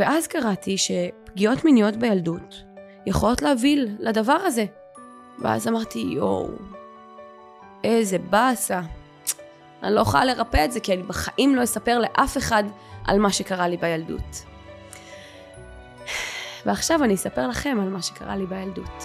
ואז קראתי שפגיעות מיניות בילדות יכולות להביא לדבר הזה. ואז אמרתי, יואו, איזה באסה. אני לא יכולה לרפא את זה, כי אני בחיים לא אספר לאף אחד על מה שקרה לי בילדות. ועכשיו אני אספר לכם על מה שקרה לי בילדות.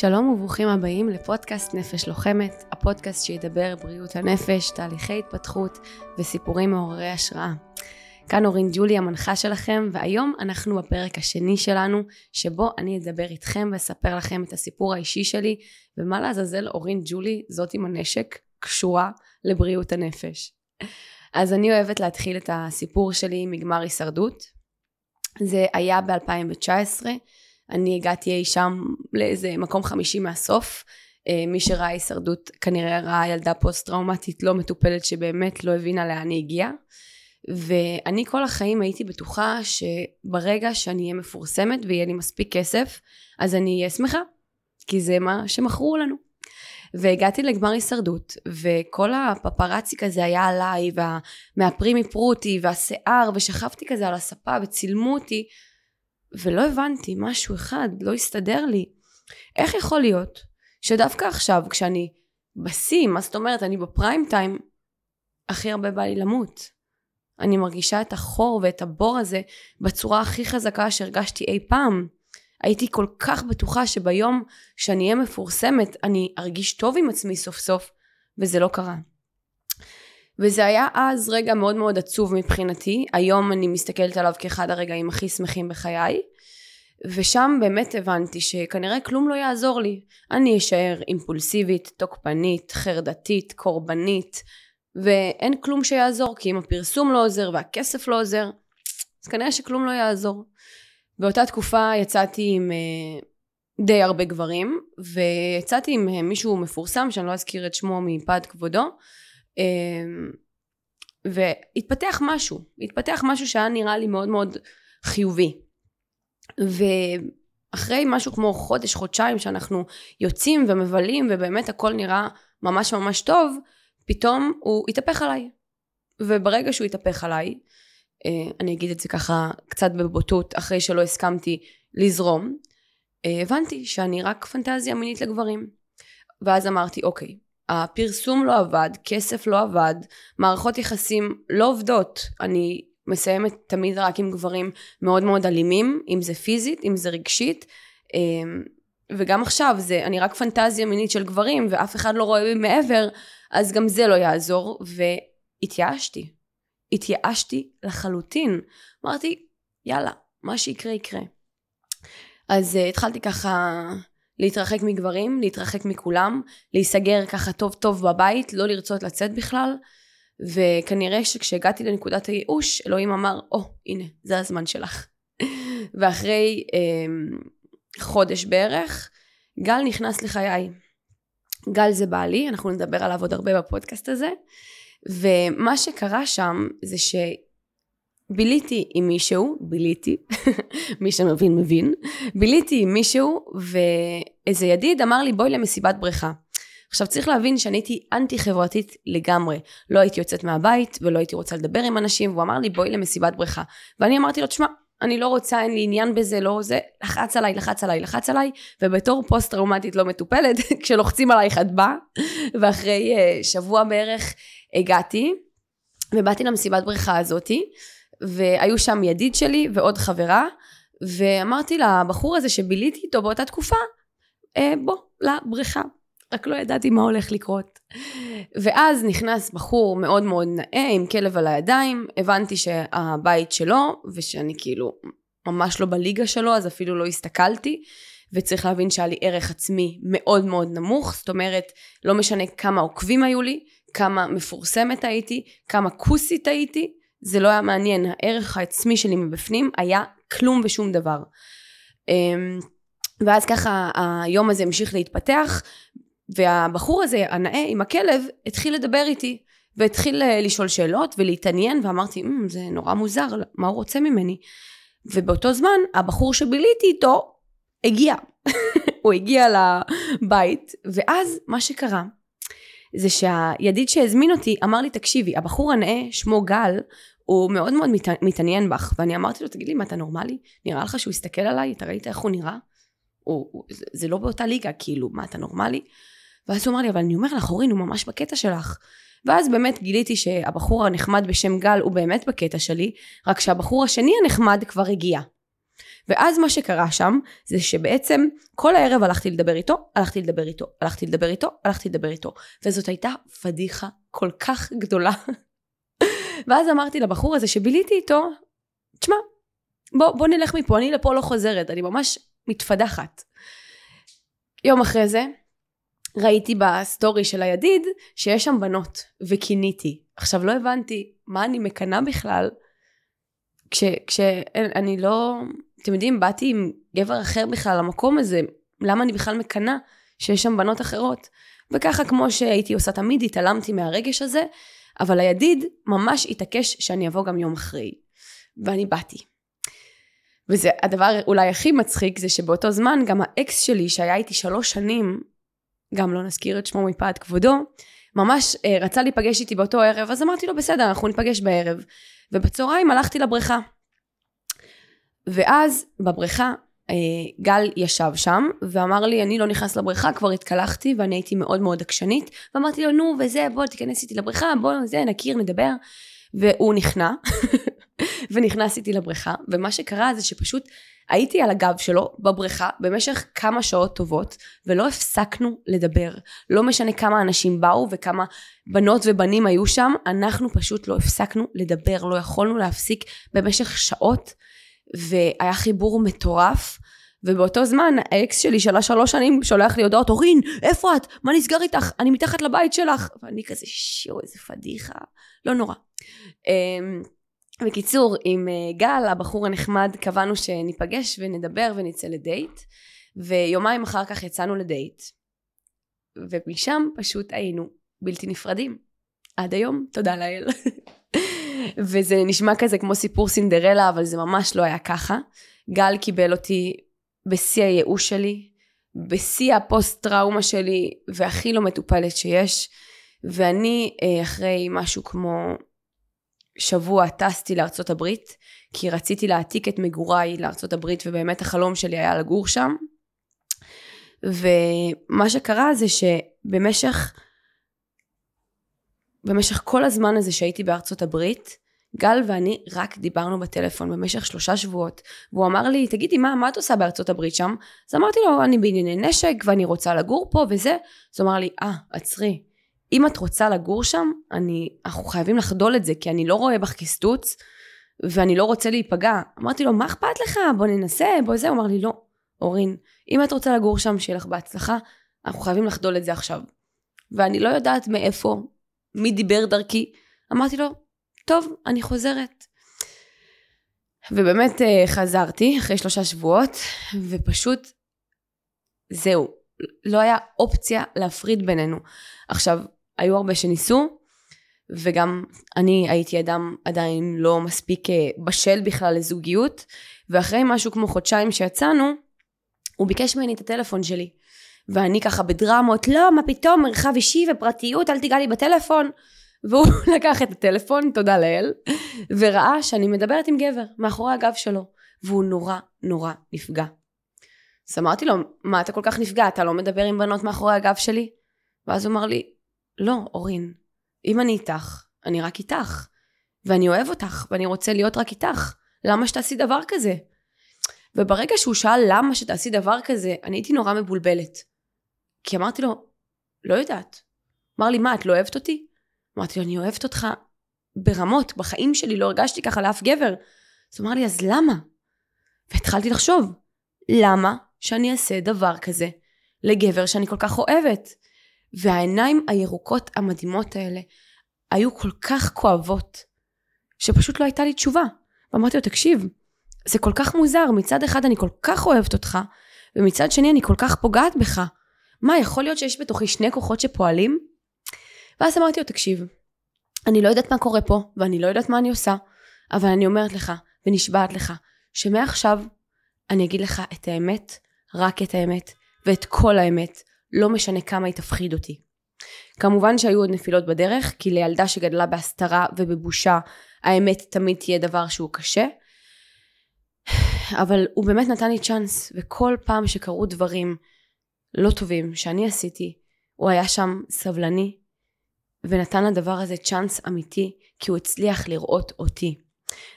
שלום וברוכים הבאים לפודקאסט נפש לוחמת, הפודקאסט שידבר בריאות הנפש, תהליכי התפתחות וסיפורים מעוררי השראה. כאן אורין ג'ולי המנחה שלכם, והיום אנחנו בפרק השני שלנו, שבו אני אדבר איתכם ואספר לכם את הסיפור האישי שלי, ומה לעזאזל אורין ג'ולי, זאת עם הנשק, קשורה לבריאות הנפש. אז אני אוהבת להתחיל את הסיפור שלי מגמר הישרדות. זה היה ב-2019, אני הגעתי אי שם לאיזה מקום חמישי מהסוף. אה, מי שראה הישרדות כנראה ראה ילדה פוסט טראומטית לא מטופלת שבאמת לא הבינה לאן היא הגיעה. ואני כל החיים הייתי בטוחה שברגע שאני אהיה מפורסמת ויהיה לי מספיק כסף, אז אני אהיה שמחה, כי זה מה שמכרו לנו. והגעתי לגמר הישרדות, וכל הפפרצי כזה היה עליי, והמאפרים איפרו אותי, והשיער, ושכבתי כזה על הספה וצילמו אותי, ולא הבנתי, משהו אחד לא הסתדר לי. איך יכול להיות שדווקא עכשיו, כשאני בשיא, מה זאת אומרת, אני בפריים טיים, הכי הרבה בא לי למות. אני מרגישה את החור ואת הבור הזה בצורה הכי חזקה שהרגשתי אי פעם. הייתי כל כך בטוחה שביום שאני אהיה מפורסמת, אני ארגיש טוב עם עצמי סוף סוף, וזה לא קרה. וזה היה אז רגע מאוד מאוד עצוב מבחינתי, היום אני מסתכלת עליו כאחד הרגעים הכי שמחים בחיי, ושם באמת הבנתי שכנראה כלום לא יעזור לי. אני אשאר אימפולסיבית, תוקפנית, חרדתית, קורבנית, ואין כלום שיעזור, כי אם הפרסום לא עוזר והכסף לא עוזר, אז כנראה שכלום לא יעזור. באותה תקופה יצאתי עם uh, די הרבה גברים, ויצאתי עם uh, מישהו מפורסם, שאני לא אזכיר את שמו מפאת כבודו, והתפתח משהו, התפתח משהו שהיה נראה לי מאוד מאוד חיובי. ואחרי משהו כמו חודש, חודשיים שאנחנו יוצאים ומבלים ובאמת הכל נראה ממש ממש טוב, פתאום הוא התהפך עליי. וברגע שהוא התהפך עליי, אה, אני אגיד את זה ככה קצת בבוטות, אחרי שלא הסכמתי לזרום, אה, הבנתי שאני רק פנטזיה מינית לגברים. ואז אמרתי, אוקיי, הפרסום לא עבד, כסף לא עבד, מערכות יחסים לא עובדות. אני מסיימת תמיד רק עם גברים מאוד מאוד אלימים, אם זה פיזית, אם זה רגשית. אה, וגם עכשיו, זה, אני רק פנטזיה מינית של גברים, ואף אחד לא רואה מעבר, אז גם זה לא יעזור, והתייאשתי. התייאשתי לחלוטין. אמרתי, יאללה, מה שיקרה יקרה. אז uh, התחלתי ככה להתרחק מגברים, להתרחק מכולם, להיסגר ככה טוב טוב בבית, לא לרצות לצאת בכלל, וכנראה שכשהגעתי לנקודת הייאוש, אלוהים אמר, או, oh, הנה, זה הזמן שלך. ואחרי um, חודש בערך, גל נכנס לחיי. גל זה בעלי, אנחנו נדבר עליו עוד הרבה בפודקאסט הזה. ומה שקרה שם זה שביליתי עם מישהו, ביליתי, מי שמבין מבין, ביליתי עם מישהו ואיזה ידיד אמר לי בואי למסיבת בריכה. עכשיו צריך להבין שאני הייתי אנטי חברתית לגמרי. לא הייתי יוצאת מהבית ולא הייתי רוצה לדבר עם אנשים והוא אמר לי בואי למסיבת בריכה. ואני אמרתי לו תשמע אני לא רוצה, אין לי עניין בזה, לא זה, לחץ עליי, לחץ עליי, לחץ עליי, ובתור פוסט טראומטית לא מטופלת, כשלוחצים עלייך את באה, ואחרי uh, שבוע בערך הגעתי, ובאתי למסיבת בריכה הזאתי, והיו שם ידיד שלי ועוד חברה, ואמרתי לבחור הזה שביליתי איתו באותה תקופה, אה, בוא, לבריכה. רק לא ידעתי מה הולך לקרות. ואז נכנס בחור מאוד מאוד נאה עם כלב על הידיים, הבנתי שהבית שלו, ושאני כאילו ממש לא בליגה שלו, אז אפילו לא הסתכלתי. וצריך להבין שהיה לי ערך עצמי מאוד מאוד נמוך, זאת אומרת, לא משנה כמה עוקבים היו לי, כמה מפורסמת הייתי, כמה כוסית הייתי, זה לא היה מעניין, הערך העצמי שלי מבפנים היה כלום ושום דבר. אמ, ואז ככה היום הזה המשיך להתפתח, והבחור הזה, הנאה עם הכלב, התחיל לדבר איתי, והתחיל אה, לשאול שאלות ולהתעניין, ואמרתי, mm, זה נורא מוזר, מה הוא רוצה ממני? ובאותו זמן, הבחור שביליתי איתו, הגיע. הוא הגיע לבית, ואז מה שקרה, זה שהידיד שהזמין אותי אמר לי, תקשיבי, הבחור הנאה, שמו גל, הוא מאוד מאוד מת, מתעניין בך. ואני אמרתי לו, תגיד לי, מה, אתה נורמלי? נראה לך שהוא הסתכל עליי? אתה ראית איך הוא נראה? הוא, הוא, זה, זה לא באותה ליגה, כאילו, מה, אתה נורמלי? ואז הוא אמר לי, אבל אני אומר לך, אורין, הוא ממש בקטע שלך. ואז באמת גיליתי שהבחור הנחמד בשם גל הוא באמת בקטע שלי, רק שהבחור השני הנחמד כבר הגיע. ואז מה שקרה שם, זה שבעצם כל הערב הלכתי לדבר איתו, הלכתי לדבר איתו, הלכתי לדבר איתו, הלכתי לדבר איתו. וזאת הייתה פדיחה כל כך גדולה. ואז אמרתי לבחור הזה שביליתי איתו, תשמע, בוא, בוא נלך מפה, אני לפה לא חוזרת, אני ממש מתפדחת. יום אחרי זה, ראיתי בסטורי של הידיד שיש שם בנות, וקיניתי. עכשיו לא הבנתי מה אני מקנאה בכלל, כשאני כש, לא, אתם יודעים, באתי עם גבר אחר בכלל למקום הזה, למה אני בכלל מקנאה שיש שם בנות אחרות? וככה כמו שהייתי עושה תמיד, התעלמתי מהרגש הזה, אבל הידיד ממש התעקש שאני אבוא גם יום אחרי. ואני באתי. וזה הדבר אולי הכי מצחיק זה שבאותו זמן גם האקס שלי שהיה איתי שלוש שנים, גם לא נזכיר את שמו מפאת כבודו, ממש אה, רצה להיפגש איתי באותו ערב, אז אמרתי לו בסדר אנחנו ניפגש בערב. ובצהריים הלכתי לבריכה. ואז בבריכה גל ישב שם ואמר לי אני לא נכנס לבריכה כבר התקלחתי ואני הייתי מאוד מאוד עקשנית. ואמרתי לו נו וזה בוא תיכנס איתי לבריכה בוא זה נכיר נדבר. והוא נכנע ונכנס איתי לבריכה ומה שקרה זה שפשוט הייתי על הגב שלו בבריכה במשך כמה שעות טובות ולא הפסקנו לדבר. לא משנה כמה אנשים באו וכמה בנות ובנים היו שם אנחנו פשוט לא הפסקנו לדבר לא יכולנו להפסיק במשך שעות והיה חיבור מטורף ובאותו זמן האקס שלי של השלוש שנים שולח לי הודעות אורין איפה את? מה נסגר איתך? אני מתחת לבית שלך. ואני כזה שיו איזה פדיחה. לא נורא. אמ, בקיצור עם אה, גל הבחור הנחמד קבענו שניפגש ונדבר ונצא לדייט ויומיים אחר כך יצאנו לדייט. ומשם פשוט היינו בלתי נפרדים. עד היום תודה לאל. וזה נשמע כזה כמו סיפור סינדרלה, אבל זה ממש לא היה ככה. גל קיבל אותי בשיא הייאוש שלי, בשיא הפוסט טראומה שלי, והכי לא מטופלת שיש. ואני אה, אחרי משהו כמו שבוע טסתי לארצות הברית, כי רציתי להעתיק את מגוריי לארצות הברית, ובאמת החלום שלי היה לגור שם. ומה שקרה זה שבמשך במשך כל הזמן הזה שהייתי בארצות הברית, גל ואני רק דיברנו בטלפון במשך שלושה שבועות, והוא אמר לי, תגידי, מה, מה את עושה בארצות הברית שם? אז אמרתי לו, אני בענייני נשק ואני רוצה לגור פה וזה. אז הוא אמר לי, אה, עצרי, אם את רוצה לגור שם, אני, אנחנו חייבים לחדול את זה, כי אני לא רואה בך כסטוץ, ואני לא רוצה להיפגע. אמרתי לו, מה אכפת לך? בוא ננסה, בוא זה. הוא אמר לי, לא, אורין, אם את רוצה לגור שם, שיהיה לך בהצלחה, אנחנו חייבים לחדול את זה עכשיו. ואני לא יודעת מאיפה, מי דיבר דרכי. אמרתי לו, טוב, אני חוזרת. ובאמת אה, חזרתי אחרי שלושה שבועות, ופשוט זהו, לא היה אופציה להפריד בינינו. עכשיו, היו הרבה שניסו, וגם אני הייתי אדם עדיין לא מספיק אה, בשל בכלל לזוגיות, ואחרי משהו כמו חודשיים שיצאנו, הוא ביקש ממני את הטלפון שלי. ואני ככה בדרמות, לא, מה פתאום, מרחב אישי ופרטיות, אל תיגע לי בטלפון. והוא לקח את הטלפון, תודה לאל, וראה שאני מדברת עם גבר מאחורי הגב שלו, והוא נורא נורא נפגע. אז אמרתי לו, מה אתה כל כך נפגע? אתה לא מדבר עם בנות מאחורי הגב שלי? ואז הוא אמר לי, לא, אורין, אם אני איתך, אני רק איתך. ואני אוהב אותך, ואני רוצה להיות רק איתך. למה שתעשי דבר כזה? וברגע שהוא שאל למה שתעשי דבר כזה, אני הייתי נורא מבולבלת. כי אמרתי לו, לא יודעת. אמר לי, מה, את לא אוהבת אותי? אמרתי לו, אני אוהבת אותך ברמות, בחיים שלי לא הרגשתי ככה לאף גבר. אז הוא אמר לי, אז למה? והתחלתי לחשוב, למה שאני אעשה דבר כזה לגבר שאני כל כך אוהבת? והעיניים הירוקות המדהימות האלה היו כל כך כואבות, שפשוט לא הייתה לי תשובה. ואמרתי לו, תקשיב, זה כל כך מוזר, מצד אחד אני כל כך אוהבת אותך, ומצד שני אני כל כך פוגעת בך. מה, יכול להיות שיש בתוכי שני כוחות שפועלים? ואז אמרתי לו, תקשיב, אני לא יודעת מה קורה פה, ואני לא יודעת מה אני עושה, אבל אני אומרת לך, ונשבעת לך, שמעכשיו אני אגיד לך את האמת, רק את האמת, ואת כל האמת, לא משנה כמה היא תפחיד אותי. כמובן שהיו עוד נפילות בדרך, כי לילדה שגדלה בהסתרה ובבושה, האמת תמיד תהיה דבר שהוא קשה. אבל הוא באמת נתן לי צ'אנס, וכל פעם שקרו דברים לא טובים שאני עשיתי, הוא היה שם סבלני, ונתן לדבר הזה צ'אנס אמיתי, כי הוא הצליח לראות אותי.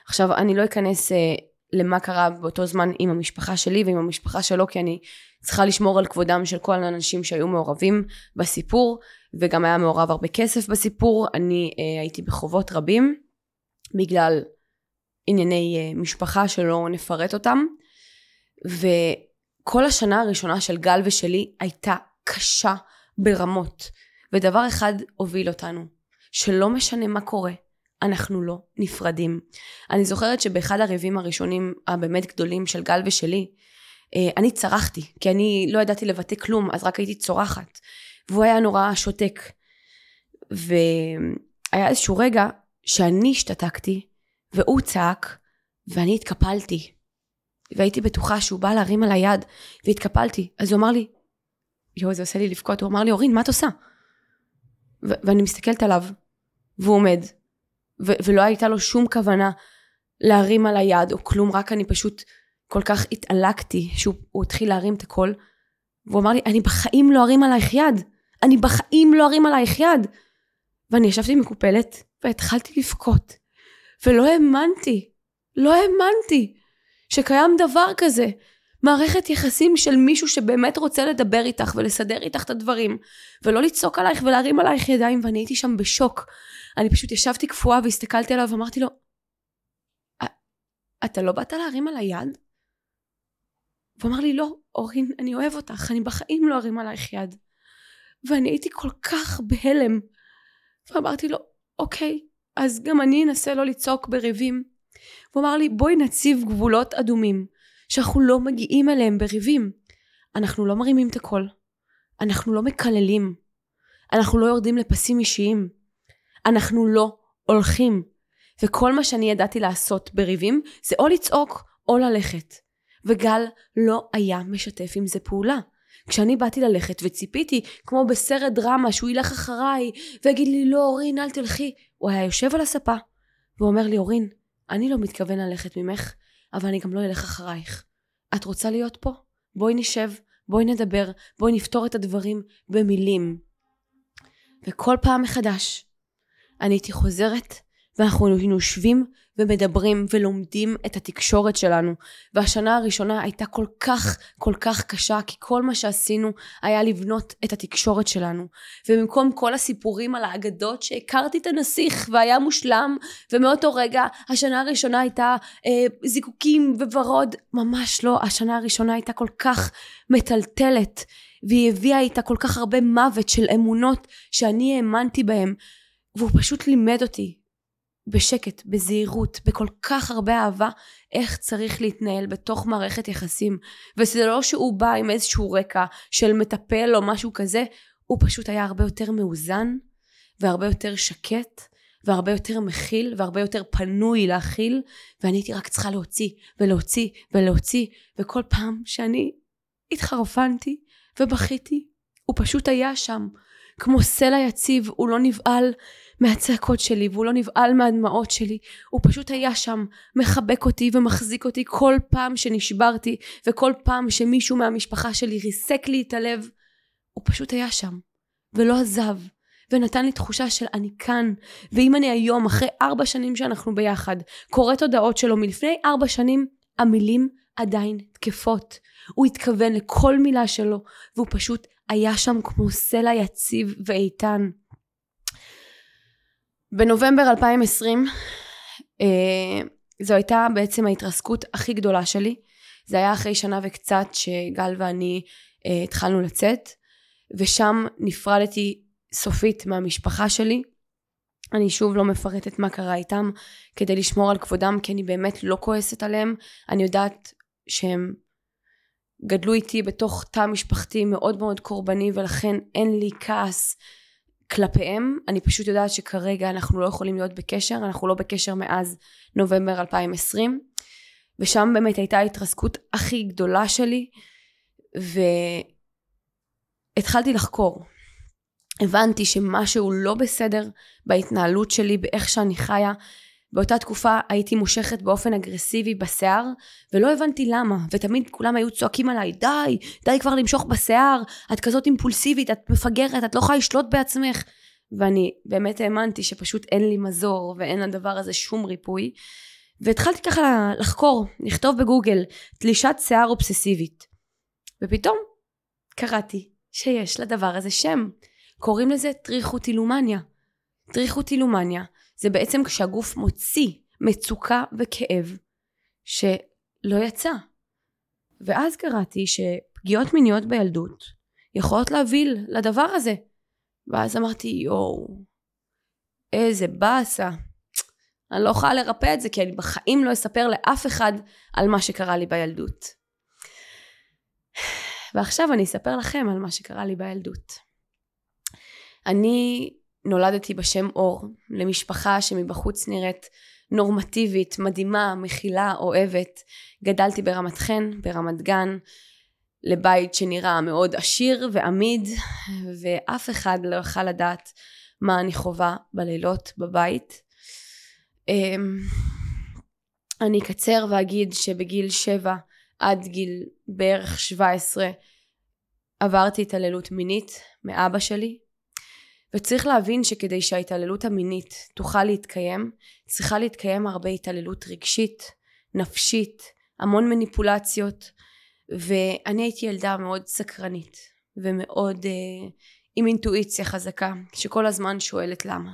עכשיו, אני לא אכנס אה, למה קרה באותו זמן עם המשפחה שלי ועם המשפחה שלו, כי אני צריכה לשמור על כבודם של כל האנשים שהיו מעורבים בסיפור, וגם היה מעורב הרבה כסף בסיפור. אני אה, הייתי בחובות רבים, בגלל ענייני אה, משפחה שלא נפרט אותם. וכל השנה הראשונה של גל ושלי הייתה קשה ברמות. ודבר אחד הוביל אותנו, שלא משנה מה קורה, אנחנו לא נפרדים. אני זוכרת שבאחד הריבים הראשונים הבאמת גדולים של גל ושלי, אה, אני צרחתי, כי אני לא ידעתי לבטא כלום, אז רק הייתי צורחת. והוא היה נורא שותק. והיה איזשהו רגע שאני השתתקתי, והוא צעק, ואני התקפלתי. והייתי בטוחה שהוא בא להרים על היד, והתקפלתי. אז הוא אמר לי, יואו, זה עושה לי לבכות, הוא אמר לי, אורין, מה את עושה? ו- ואני מסתכלת עליו, והוא עומד, ו- ולא הייתה לו שום כוונה להרים על היד או כלום, רק אני פשוט כל כך התעלקתי שהוא התחיל להרים את הקול, והוא אמר לי, אני בחיים לא ארים עלייך יד, אני בחיים לא ארים עלייך יד. ואני ישבתי מקופלת, והתחלתי לבכות, ולא האמנתי, לא האמנתי שקיים דבר כזה. מערכת יחסים של מישהו שבאמת רוצה לדבר איתך ולסדר איתך את הדברים ולא לצעוק עלייך ולהרים עלייך ידיים ואני הייתי שם בשוק. אני פשוט ישבתי קפואה והסתכלתי עליו ואמרתי לו אתה לא באת להרים על היד? והוא אמר לי לא אורין אני אוהב אותך אני בחיים לא ארים עלייך יד ואני הייתי כל כך בהלם ואמרתי לו אוקיי אז גם אני אנסה לא לצעוק בריבים הוא אמר לי בואי נציב גבולות אדומים שאנחנו לא מגיעים אליהם בריבים. אנחנו לא מרימים את הקול. אנחנו לא מקללים. אנחנו לא יורדים לפסים אישיים. אנחנו לא הולכים. וכל מה שאני ידעתי לעשות בריבים זה או לצעוק או ללכת. וגל לא היה משתף עם זה פעולה. כשאני באתי ללכת וציפיתי, כמו בסרט דרמה, שהוא ילך אחריי ויגיד לי לא אורין אל תלכי, הוא היה יושב על הספה ואומר לי אורין, אני לא מתכוון ללכת ממך, אבל אני גם לא אלך אחרייך. את רוצה להיות פה? בואי נשב, בואי נדבר, בואי נפתור את הדברים במילים. וכל פעם מחדש אני הייתי חוזרת ואנחנו היינו יושבים ומדברים ולומדים את התקשורת שלנו. והשנה הראשונה הייתה כל כך כל כך קשה, כי כל מה שעשינו היה לבנות את התקשורת שלנו. ובמקום כל הסיפורים על האגדות שהכרתי את הנסיך והיה מושלם, ומאותו רגע השנה הראשונה הייתה אה, זיקוקים וורוד, ממש לא, השנה הראשונה הייתה כל כך מטלטלת. והיא הביאה איתה כל כך הרבה מוות של אמונות שאני האמנתי בהם. והוא פשוט לימד אותי בשקט, בזהירות, בכל כך הרבה אהבה, איך צריך להתנהל בתוך מערכת יחסים. וזה לא שהוא בא עם איזשהו רקע של מטפל או משהו כזה, הוא פשוט היה הרבה יותר מאוזן, והרבה יותר שקט, והרבה יותר מכיל, והרבה יותר פנוי להכיל, ואני הייתי רק צריכה להוציא, ולהוציא, ולהוציא, וכל פעם שאני התחרפנתי ובכיתי, הוא פשוט היה שם. כמו סלע יציב, הוא לא נבהל מהצעקות שלי והוא לא נבהל מהדמעות שלי הוא פשוט היה שם מחבק אותי ומחזיק אותי כל פעם שנשברתי וכל פעם שמישהו מהמשפחה שלי ריסק לי את הלב הוא פשוט היה שם ולא עזב ונתן לי תחושה של אני כאן ואם אני היום אחרי ארבע שנים שאנחנו ביחד קוראת הודעות שלו מלפני ארבע שנים המילים עדיין תקפות. הוא התכוון לכל מילה שלו והוא פשוט היה שם כמו סלע יציב ואיתן בנובמבר 2020 אה, זו הייתה בעצם ההתרסקות הכי גדולה שלי. זה היה אחרי שנה וקצת שגל ואני אה, התחלנו לצאת, ושם נפרדתי סופית מהמשפחה שלי. אני שוב לא מפרטת מה קרה איתם כדי לשמור על כבודם, כי אני באמת לא כועסת עליהם. אני יודעת שהם גדלו איתי בתוך תא משפחתי מאוד מאוד קורבני, ולכן אין לי כעס כלפיהם, אני פשוט יודעת שכרגע אנחנו לא יכולים להיות בקשר, אנחנו לא בקשר מאז נובמבר 2020, ושם באמת הייתה ההתרסקות הכי גדולה שלי, והתחלתי לחקור. הבנתי שמשהו לא בסדר בהתנהלות שלי, באיך שאני חיה. באותה תקופה הייתי מושכת באופן אגרסיבי בשיער, ולא הבנתי למה, ותמיד כולם היו צועקים עליי, די, די כבר למשוך בשיער, את כזאת אימפולסיבית, את מפגרת, את לא יכולה לשלוט בעצמך. ואני באמת האמנתי שפשוט אין לי מזור, ואין לדבר הזה שום ריפוי. והתחלתי ככה לחקור, לכתוב בגוגל, תלישת שיער אובססיבית. ופתאום קראתי שיש לדבר הזה שם. קוראים לזה טריכוטילומניה. טריכוטילומניה זה בעצם כשהגוף מוציא מצוקה וכאב שלא יצא. ואז קראתי שפגיעות מיניות בילדות יכולות להביא לדבר הזה. ואז אמרתי יואו, איזה באסה. אני לא יכולה לרפא את זה כי אני בחיים לא אספר לאף אחד על מה שקרה לי בילדות. ועכשיו אני אספר לכם על מה שקרה לי בילדות. אני נולדתי בשם אור, למשפחה שמבחוץ נראית נורמטיבית, מדהימה, מכילה, אוהבת. גדלתי ברמת חן, ברמת גן, לבית שנראה מאוד עשיר ועמיד, ואף אחד לא יכל לדעת מה אני חווה בלילות בבית. אמ, אני אקצר ואגיד שבגיל שבע עד גיל בערך שבע עשרה עברתי התעללות מינית מאבא שלי וצריך להבין שכדי שההתעללות המינית תוכל להתקיים צריכה להתקיים הרבה התעללות רגשית, נפשית, המון מניפולציות ואני הייתי ילדה מאוד סקרנית ומאוד אה, עם אינטואיציה חזקה שכל הזמן שואלת למה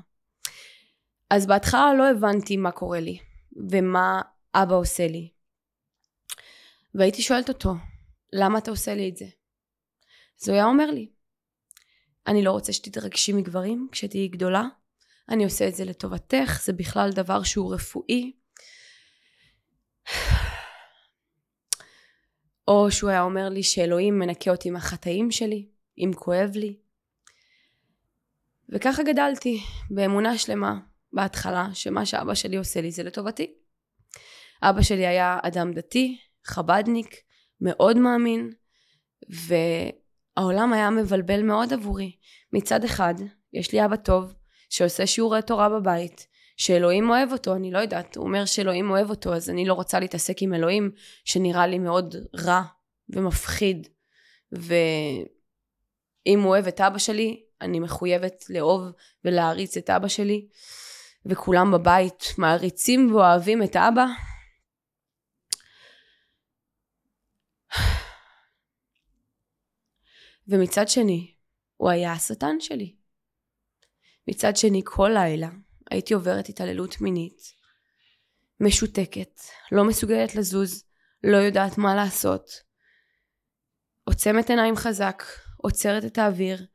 אז בהתחלה לא הבנתי מה קורה לי ומה אבא עושה לי והייתי שואלת אותו למה אתה עושה לי את זה? אז הוא היה אומר לי אני לא רוצה שתתרגשי מגברים כשתהיי גדולה. אני עושה את זה לטובתך זה בכלל דבר שהוא רפואי. או שהוא היה אומר לי שאלוהים מנקה אותי מהחטאים שלי אם כואב לי. וככה גדלתי באמונה שלמה בהתחלה שמה שאבא שלי עושה לי זה לטובתי. אבא שלי היה אדם דתי, חבדניק, מאוד מאמין, והעולם היה מבלבל מאוד עבורי. מצד אחד, יש לי אבא טוב, שעושה שיעורי תורה בבית, שאלוהים אוהב אותו, אני לא יודעת, הוא אומר שאלוהים אוהב אותו, אז אני לא רוצה להתעסק עם אלוהים, שנראה לי מאוד רע ומפחיד. ואם הוא אוהב את אבא שלי, אני מחויבת לאהוב ולהעריץ את אבא שלי. וכולם בבית מעריצים ואוהבים את אבא. ומצד שני, הוא היה השטן שלי. מצד שני, כל לילה הייתי עוברת התעללות מינית, משותקת, לא מסוגלת לזוז, לא יודעת מה לעשות. עוצמת עיניים חזק, עוצרת את האוויר,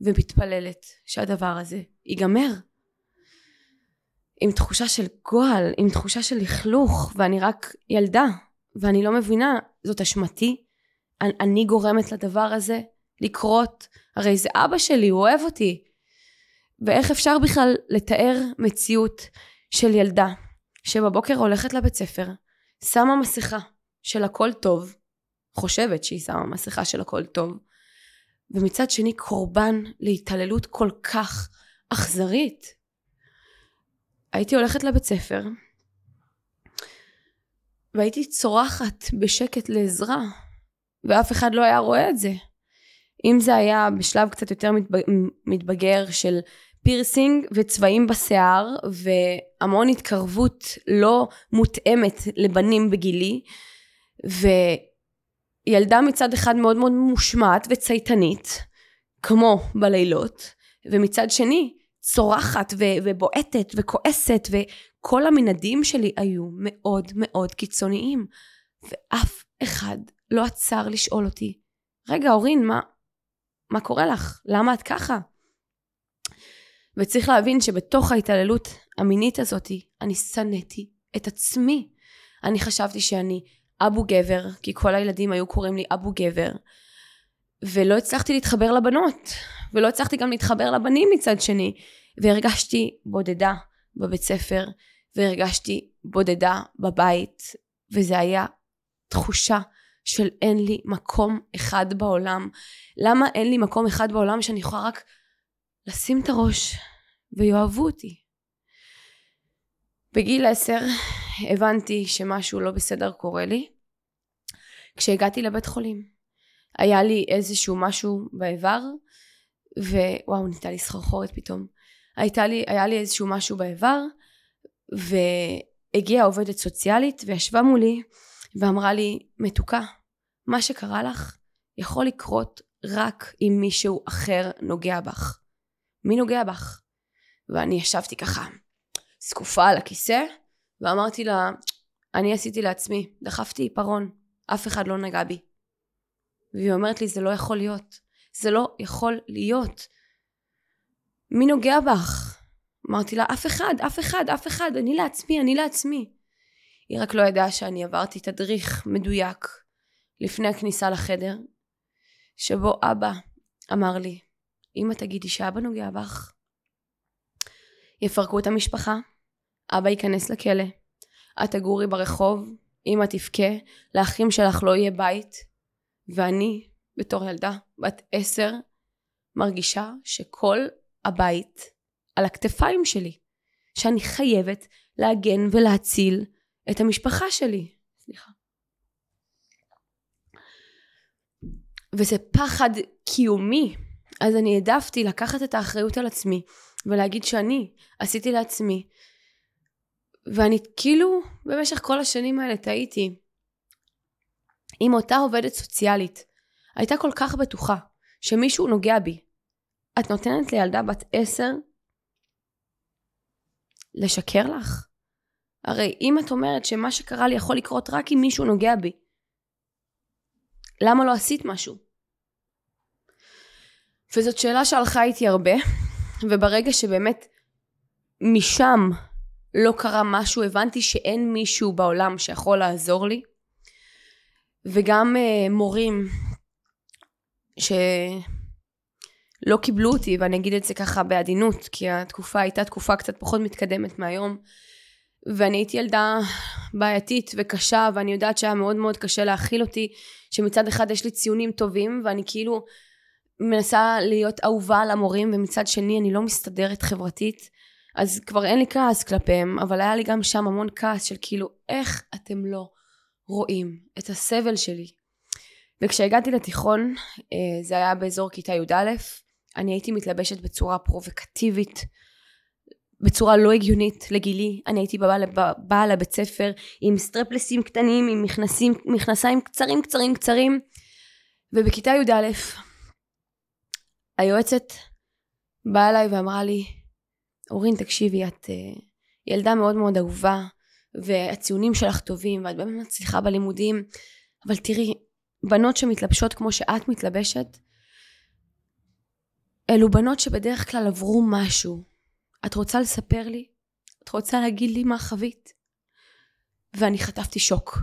ומתפללת שהדבר הזה ייגמר. עם תחושה של גועל, עם תחושה של לכלוך, ואני רק ילדה, ואני לא מבינה, זאת אשמתי? אני, גורמת לדבר הזה לקרות? הרי זה אבא שלי, הוא אוהב אותי. ואיך אפשר בכלל לתאר מציאות של ילדה שבבוקר הולכת לבית ספר, שמה מסכה של הכל טוב, חושבת שהיא שמה מסכה של הכל טוב, ומצד שני קורבן להתעללות כל כך אכזרית. הייתי הולכת לבית ספר והייתי צורחת בשקט לעזרה ואף אחד לא היה רואה את זה. אם זה היה בשלב קצת יותר מתבגר של פירסינג וצבעים בשיער והמון התקרבות לא מותאמת לבנים בגילי וילדה מצד אחד מאוד מאוד מושמעת וצייתנית כמו בלילות ומצד שני צורחת ובועטת וכועסת וכל המנהדים שלי היו מאוד מאוד קיצוניים ואף אחד לא עצר לשאול אותי רגע אורין מה, מה קורה לך? למה את ככה? וצריך להבין שבתוך ההתעללות המינית הזאת אני שנאתי את עצמי. אני חשבתי שאני אבו גבר, כי כל הילדים היו קוראים לי אבו גבר, ולא הצלחתי להתחבר לבנות, ולא הצלחתי גם להתחבר לבנים מצד שני, והרגשתי בודדה בבית ספר, והרגשתי בודדה בבית, וזה היה תחושה של אין לי מקום אחד בעולם. למה אין לי מקום אחד בעולם שאני יכולה רק לשים את הראש ויאהבו אותי. בגיל עשר הבנתי שמשהו לא בסדר קורה לי. כשהגעתי לבית חולים היה לי איזשהו משהו באיבר ווואו נהייתה לי סחרחורת פתאום. הייתה לי, היה לי איזשהו משהו באיבר והגיעה עובדת סוציאלית וישבה מולי ואמרה לי מתוקה מה שקרה לך יכול לקרות רק אם מישהו אחר נוגע בך. מי נוגע בך? ואני ישבתי ככה זקופה על הכיסא ואמרתי לה אני עשיתי לעצמי דחפתי עיפרון אף אחד לא נגע בי והיא אומרת לי זה לא יכול להיות זה לא יכול להיות מי נוגע בך? אמרתי לה אף אחד אף אחד אף אחד אני לעצמי אני לעצמי היא רק לא ידעה שאני עברתי תדריך מדויק לפני הכניסה לחדר שבו אבא אמר לי אמא תגידי שאבא נוגע בך יפרקו את המשפחה, אבא ייכנס לכלא, את תגורי ברחוב, אמא תבכה, לאחים שלך לא יהיה בית, ואני, בתור ילדה בת עשר, מרגישה שכל הבית על הכתפיים שלי, שאני חייבת להגן ולהציל את המשפחה שלי. סליחה. וזה פחד קיומי. אז אני העדפתי לקחת את האחריות על עצמי ולהגיד שאני עשיתי לעצמי. ואני כאילו במשך כל השנים האלה טעיתי. אם אותה עובדת סוציאלית הייתה כל כך בטוחה שמישהו נוגע בי, את נותנת לילדה בת עשר לשקר לך? הרי אם את אומרת שמה שקרה לי יכול לקרות רק אם מישהו נוגע בי, למה לא עשית משהו? וזאת שאלה שהלכה איתי הרבה, וברגע שבאמת משם לא קרה משהו, הבנתי שאין מישהו בעולם שיכול לעזור לי. וגם uh, מורים שלא קיבלו אותי, ואני אגיד את זה ככה בעדינות, כי התקופה הייתה תקופה קצת פחות מתקדמת מהיום. ואני הייתי ילדה בעייתית וקשה, ואני יודעת שהיה מאוד מאוד קשה להכיל אותי, שמצד אחד יש לי ציונים טובים, ואני כאילו מנסה להיות אהובה על המורים ומצד שני אני לא מסתדרת חברתית. אז כבר אין לי כעס כלפיהם אבל היה לי גם שם המון כעס של כאילו איך אתם לא רואים את הסבל שלי? וכשהגעתי לתיכון אה, זה היה באזור כיתה י"א אני הייתי מתלבשת בצורה פרובוקטיבית בצורה לא הגיונית לגילי. אני הייתי באה, באה לבית ספר עם סטרפלסים קטנים עם מכנסים, מכנסיים קצרים קצרים קצרים. ובכיתה י"א היועצת באה אליי ואמרה לי, אורין תקשיבי את uh, ילדה מאוד מאוד אהובה והציונים שלך טובים ואת באמת מצליחה בלימודים אבל תראי בנות שמתלבשות כמו שאת מתלבשת אלו בנות שבדרך כלל עברו משהו את רוצה לספר לי? את רוצה להגיד לי מה חווית? ואני חטפתי שוק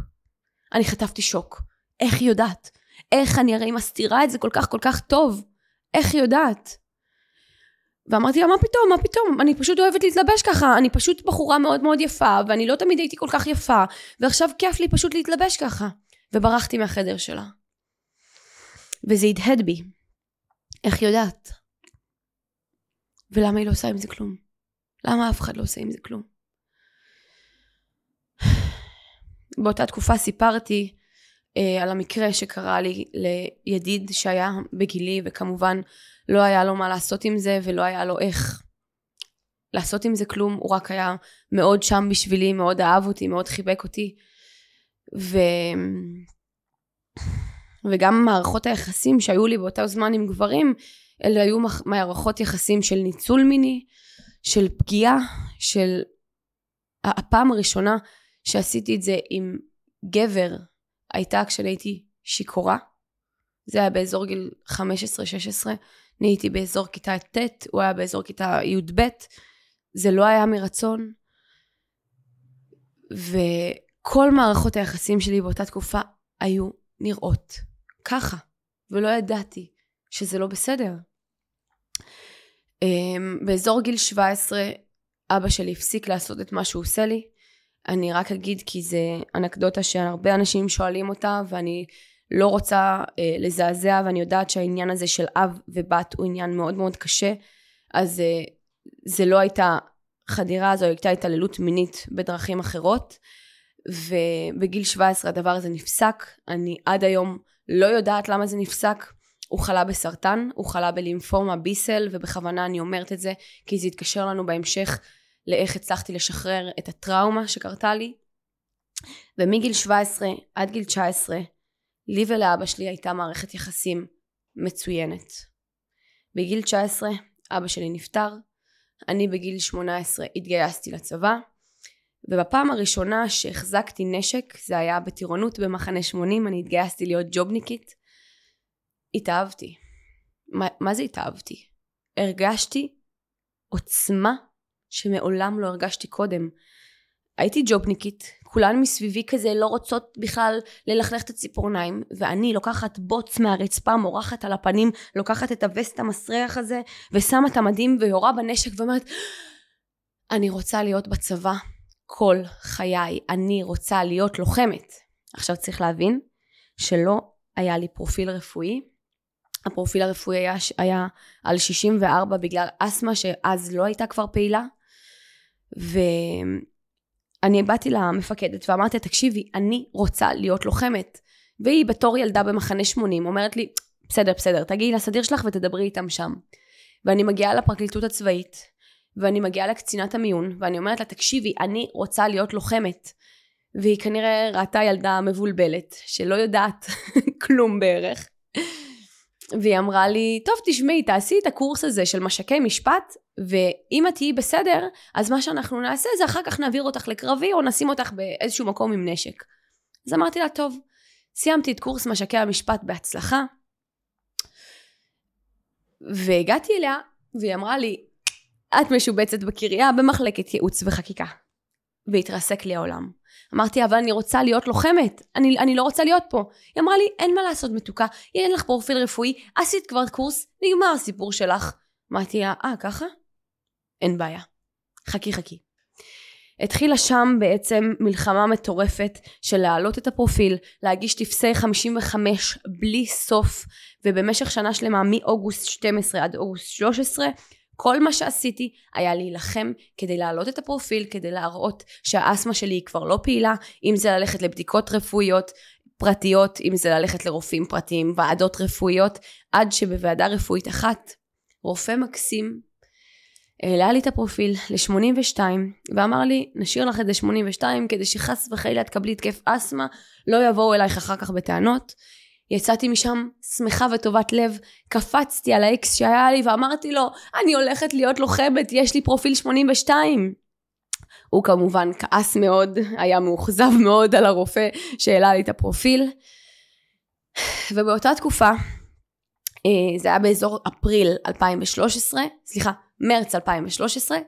אני חטפתי שוק איך היא יודעת? איך אני הרי מסתירה את זה כל כך כל כך טוב איך היא יודעת? ואמרתי לה, מה פתאום, מה פתאום, אני פשוט אוהבת להתלבש ככה, אני פשוט בחורה מאוד מאוד יפה, ואני לא תמיד הייתי כל כך יפה, ועכשיו כיף לי פשוט להתלבש ככה. וברחתי מהחדר שלה. וזה הדהד בי. איך יודעת? ולמה היא לא עושה עם זה כלום? למה אף אחד לא עושה עם זה כלום? באותה תקופה סיפרתי אה, על המקרה שקרה לי לידיד שהיה בגילי וכמובן לא היה לו מה לעשות עם זה ולא היה לו איך לעשות עם זה כלום, הוא רק היה מאוד שם בשבילי, מאוד אהב אותי, מאוד חיבק אותי. ו... וגם מערכות היחסים שהיו לי באותו זמן עם גברים אלה היו מערכות יחסים של ניצול מיני, של פגיעה, של הפעם הראשונה שעשיתי את זה עם גבר הייתה כשאני הייתי שיכורה. זה היה באזור גיל 15-16. אני הייתי באזור כיתה ט', הוא היה באזור כיתה י"ב. זה לא היה מרצון. וכל מערכות היחסים שלי באותה תקופה היו נראות ככה. ולא ידעתי שזה לא בסדר. אמ, באזור גיל 17 אבא שלי הפסיק לעשות את מה שהוא עושה לי. אני רק אגיד כי זה אנקדוטה שהרבה אנשים שואלים אותה ואני לא רוצה אה, לזעזע ואני יודעת שהעניין הזה של אב ובת הוא עניין מאוד מאוד קשה אז אה, זה לא הייתה חדירה, זו הייתה התעללות מינית בדרכים אחרות. ובגיל 17 הדבר הזה נפסק. אני עד היום לא יודעת למה זה נפסק. הוא חלה בסרטן, הוא חלה בלימפומה ביסל, ובכוונה אני אומרת את זה, כי זה יתקשר לנו בהמשך לאיך הצלחתי לשחרר את הטראומה שקרתה לי. ומגיל 17 עד גיל 19, לי ולאבא שלי הייתה מערכת יחסים מצוינת. בגיל 19 אבא שלי נפטר, אני בגיל 18 התגייסתי לצבא, ובפעם הראשונה שהחזקתי נשק, זה היה בטירונות במחנה 80, אני התגייסתי להיות ג'ובניקית. התאהבתי. מה, מה זה התאהבתי? הרגשתי עוצמה שמעולם לא הרגשתי קודם. הייתי ג'ובניקית, כולן מסביבי כזה לא רוצות בכלל ללכלך את הציפורניים, ואני לוקחת בוץ מהרצפה, מורחת על הפנים, לוקחת את הווסט המסריח הזה, ושמה את המדים ויורה בנשק ואומרת, אני רוצה להיות בצבא כל חיי, אני רוצה להיות לוחמת. עכשיו צריך להבין שלא היה לי פרופיל רפואי, הפרופיל הרפואי היה, היה על 64 בגלל אסתמה שאז לא הייתה כבר פעילה, ו... אני באתי למפקדת ואמרתי תקשיבי אני רוצה להיות לוחמת. והיא בתור ילדה במחנה 80 אומרת לי בסדר בסדר תגיעי לסדיר שלך ותדברי איתם שם. ואני מגיעה לפרקליטות הצבאית ואני מגיעה לקצינת המיון ואני אומרת לה תקשיבי אני רוצה להיות לוחמת. והיא כנראה ראתה ילדה מבולבלת שלא יודעת כלום בערך והיא אמרה לי, טוב תשמעי, תעשי את הקורס הזה של משקי משפט, ואם את תהיי בסדר, אז מה שאנחנו נעשה זה אחר כך נעביר אותך לקרבי, או נשים אותך באיזשהו מקום עם נשק. אז אמרתי לה, טוב, סיימתי את קורס משקי המשפט בהצלחה, והגעתי אליה, והיא אמרה לי, את משובצת בקריה במחלקת ייעוץ וחקיקה. והתרסק לי העולם. אמרתי, אבל אני רוצה להיות לוחמת, אני, אני לא רוצה להיות פה. היא אמרה לי, אין מה לעשות מתוקה, אין לך פרופיל רפואי, עשית כבר קורס, נגמר הסיפור שלך. אמרתי לה, אה, ככה? אין בעיה. חכי חכי. התחילה שם בעצם מלחמה מטורפת של להעלות את הפרופיל, להגיש טפסי 55 בלי סוף, ובמשך שנה שלמה מאוגוסט 12 עד אוגוסט 13 כל מה שעשיתי היה להילחם כדי להעלות את הפרופיל, כדי להראות שהאסתמה שלי היא כבר לא פעילה, אם זה ללכת לבדיקות רפואיות פרטיות, אם זה ללכת לרופאים פרטיים, ועדות רפואיות, עד שבוועדה רפואית אחת, רופא מקסים העלה לי את הפרופיל ל-82 ואמר לי נשאיר לך את זה 82 כדי שחס וחלילה תקבלי התקף אסתמה לא יבואו אלייך אחר כך בטענות יצאתי משם שמחה וטובת לב, קפצתי על האקס שהיה לי ואמרתי לו, אני הולכת להיות לוחמת, יש לי פרופיל 82. הוא כמובן כעס מאוד, היה מאוכזב מאוד על הרופא שהעלה לי את הפרופיל. ובאותה תקופה, אה, זה היה באזור אפריל 2013, סליחה, מרץ 2013, אה,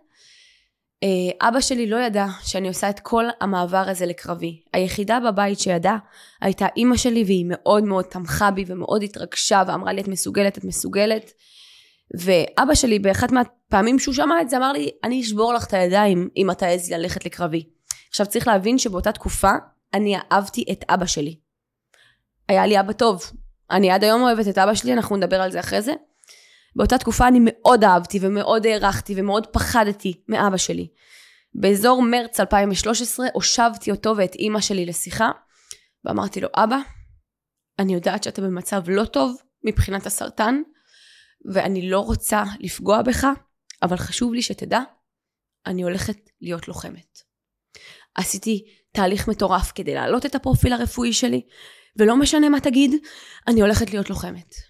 אבא שלי לא ידע שאני עושה את כל המעבר הזה לקרבי. היחידה בבית שידעה הייתה אימא שלי והיא מאוד מאוד תמכה בי ומאוד התרגשה ואמרה לי את מסוגלת, את מסוגלת. ואבא שלי באחת מהפעמים שהוא שמע את זה אמר לי אני אשבור לך את הידיים אם אתה עז ללכת לקרבי. עכשיו צריך להבין שבאותה תקופה אני אהבתי את אבא שלי. היה לי אבא טוב. אני עד היום אוהבת את אבא שלי, אנחנו נדבר על זה אחרי זה. באותה תקופה אני מאוד אהבתי ומאוד הערכתי ומאוד פחדתי מאבא שלי. באזור מרץ 2013 הושבתי אותו ואת אימא שלי לשיחה ואמרתי לו אבא אני יודעת שאתה במצב לא טוב מבחינת הסרטן ואני לא רוצה לפגוע בך אבל חשוב לי שתדע אני הולכת להיות לוחמת. עשיתי תהליך מטורף כדי להעלות את הפרופיל הרפואי שלי ולא משנה מה תגיד אני הולכת להיות לוחמת.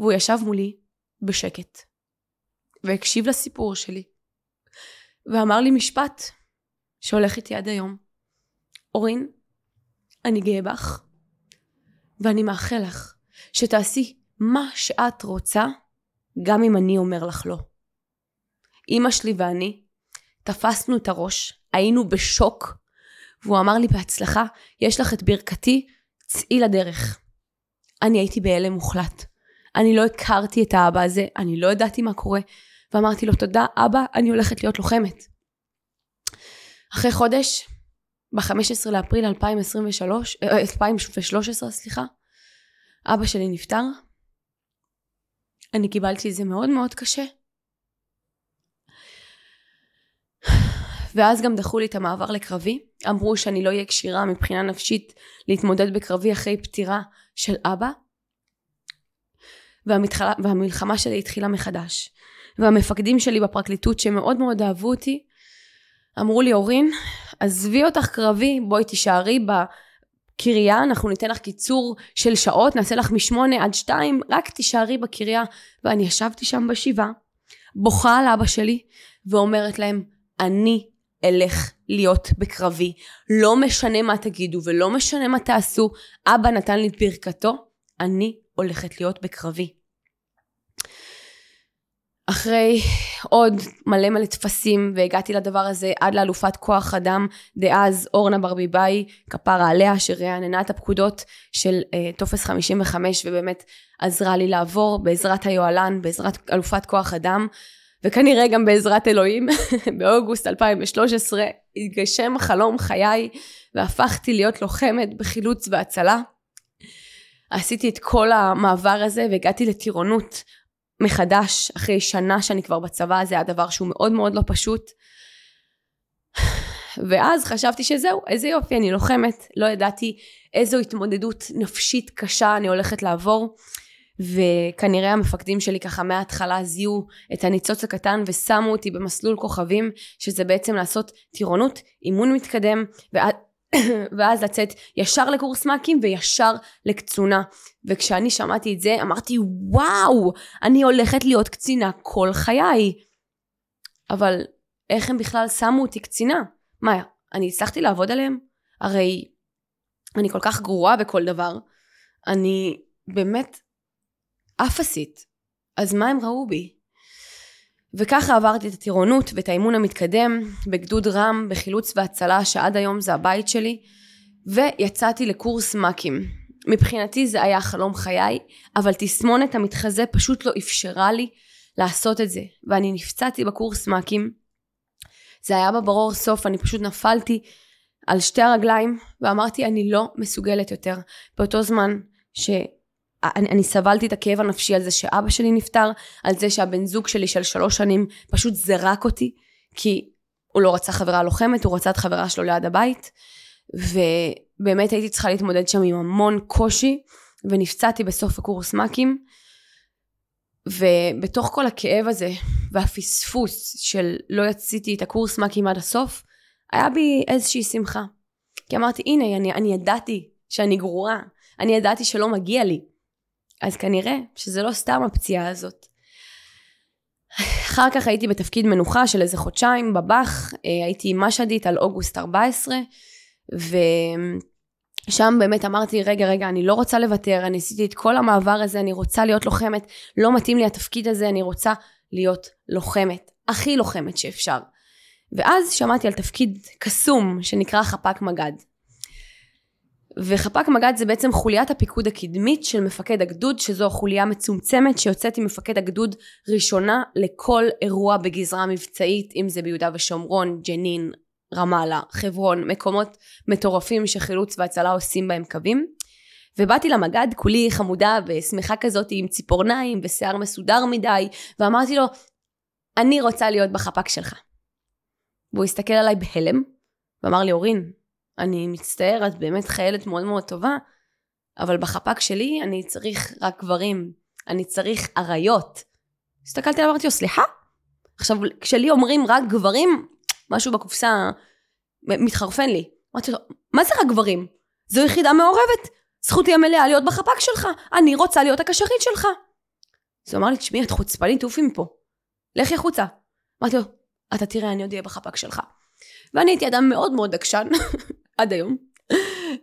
והוא ישב מולי בשקט, והקשיב לסיפור שלי, ואמר לי משפט שהולך איתי עד היום. אורין, אני גאה בך, ואני מאחל לך שתעשי מה שאת רוצה, גם אם אני אומר לך לא. אמא שלי ואני תפסנו את הראש, היינו בשוק, והוא אמר לי בהצלחה, יש לך את ברכתי, צאי לדרך. אני הייתי בהלם מוחלט. אני לא הכרתי את האבא הזה, אני לא ידעתי מה קורה, ואמרתי לו תודה אבא, אני הולכת להיות לוחמת. אחרי חודש, ב-15 לאפריל 2023, 2013, אה, סליחה, אבא שלי נפטר. אני קיבלתי את זה מאוד מאוד קשה. ואז גם דחו לי את המעבר לקרבי. אמרו שאני לא אהיה כשירה מבחינה נפשית להתמודד בקרבי אחרי פטירה של אבא. והמתחלה, והמלחמה שלי התחילה מחדש. והמפקדים שלי בפרקליטות שמאוד מאוד אהבו אותי, אמרו לי אורין, עזבי אותך קרבי, בואי תישארי בקריה, אנחנו ניתן לך קיצור של שעות, נעשה לך משמונה עד שתיים, רק תישארי בקריה. ואני ישבתי שם בשבעה, בוכה על אבא שלי, ואומרת להם, אני אלך להיות בקרבי. לא משנה מה תגידו ולא משנה מה תעשו, אבא נתן לי את ברכתו, אני הולכת להיות בקרבי. אחרי עוד מלא מלא טפסים והגעתי לדבר הזה עד לאלופת כוח אדם דאז אורנה ברביבאי כפרה עליה שרעננה את הפקודות של uh, טופס 55 ובאמת עזרה לי לעבור בעזרת היוהל"ן בעזרת אלופת כוח אדם וכנראה גם בעזרת אלוהים באוגוסט 2013 התגשם חלום חיי והפכתי להיות לוחמת בחילוץ והצלה עשיתי את כל המעבר הזה והגעתי לטירונות מחדש אחרי שנה שאני כבר בצבא זה היה דבר שהוא מאוד מאוד לא פשוט. ואז חשבתי שזהו איזה יופי אני לוחמת לא ידעתי איזו התמודדות נפשית קשה אני הולכת לעבור. וכנראה המפקדים שלי ככה מההתחלה זיהו את הניצוץ הקטן ושמו אותי במסלול כוכבים שזה בעצם לעשות טירונות אימון מתקדם ואז לצאת ישר לקורס מ"כים וישר לקצונה. וכשאני שמעתי את זה אמרתי וואו, אני הולכת להיות קצינה כל חיי. אבל איך הם בכלל שמו אותי קצינה? מה, אני הצלחתי לעבוד עליהם? הרי אני כל כך גרועה בכל דבר. אני באמת אפסית. אז מה הם ראו בי? וככה עברתי את הטירונות ואת האימון המתקדם בגדוד רם בחילוץ והצלה שעד היום זה הבית שלי ויצאתי לקורס מ"כים. מבחינתי זה היה חלום חיי אבל תסמונת המתחזה פשוט לא אפשרה לי לעשות את זה ואני נפצעתי בקורס מ"כים זה היה בברור סוף אני פשוט נפלתי על שתי הרגליים ואמרתי אני לא מסוגלת יותר באותו זמן ש... אני, אני סבלתי את הכאב הנפשי על זה שאבא שלי נפטר, על זה שהבן זוג שלי של שלוש שנים פשוט זרק אותי, כי הוא לא רצה חברה לוחמת, הוא רצה את חברה שלו ליד הבית, ובאמת הייתי צריכה להתמודד שם עם המון קושי, ונפצעתי בסוף הקורס מ"כים, ובתוך כל הכאב הזה, והפספוס של לא יציתי את הקורס מ"כים עד הסוף, היה בי איזושהי שמחה. כי אמרתי, הנה, אני, אני ידעתי שאני גרועה, אני ידעתי שלא מגיע לי. אז כנראה שזה לא סתם הפציעה הזאת. אחר כך הייתי בתפקיד מנוחה של איזה חודשיים בבאח, אה, הייתי מש"דית על אוגוסט 14, ושם באמת אמרתי, רגע, רגע, אני לא רוצה לוותר, אני עשיתי את כל המעבר הזה, אני רוצה להיות לוחמת, לא מתאים לי התפקיד הזה, אני רוצה להיות לוחמת, הכי לוחמת שאפשר. ואז שמעתי על תפקיד קסום שנקרא חפ"ק מג"ד. וחפ"ק מג"ד זה בעצם חוליית הפיקוד הקדמית של מפקד הגדוד שזו חוליה מצומצמת שיוצאת עם מפקד הגדוד ראשונה לכל אירוע בגזרה מבצעית אם זה ביהודה ושומרון, ג'נין, רמאללה, חברון, מקומות מטורפים שחילוץ והצלה עושים בהם קווים. ובאתי למג"ד כולי חמודה ושמחה כזאת עם ציפורניים ושיער מסודר מדי ואמרתי לו אני רוצה להיות בחפ"ק שלך. והוא הסתכל עליי בהלם ואמר לי אורין אני מצטער, את באמת חיילת מאוד מאוד טובה, אבל בחפ"ק שלי אני צריך רק גברים, אני צריך אריות. הסתכלתי עליו ואמרתי לו, סליחה? עכשיו, כשלי אומרים רק גברים, משהו בקופסה מתחרפן לי. אמרתי לו, מה זה רק גברים? זו יחידה מעורבת. זכותי המלאה להיות בחפ"ק שלך. אני רוצה להיות הקשרית שלך. אז הוא אמר לי, תשמעי, את חוצפנית, תעופי מפה. לכי החוצה. אמרתי לו, אתה תראה, אני עוד אהיה בחפ"ק שלך. ואני הייתי אדם מאוד מאוד עקשן, עד היום.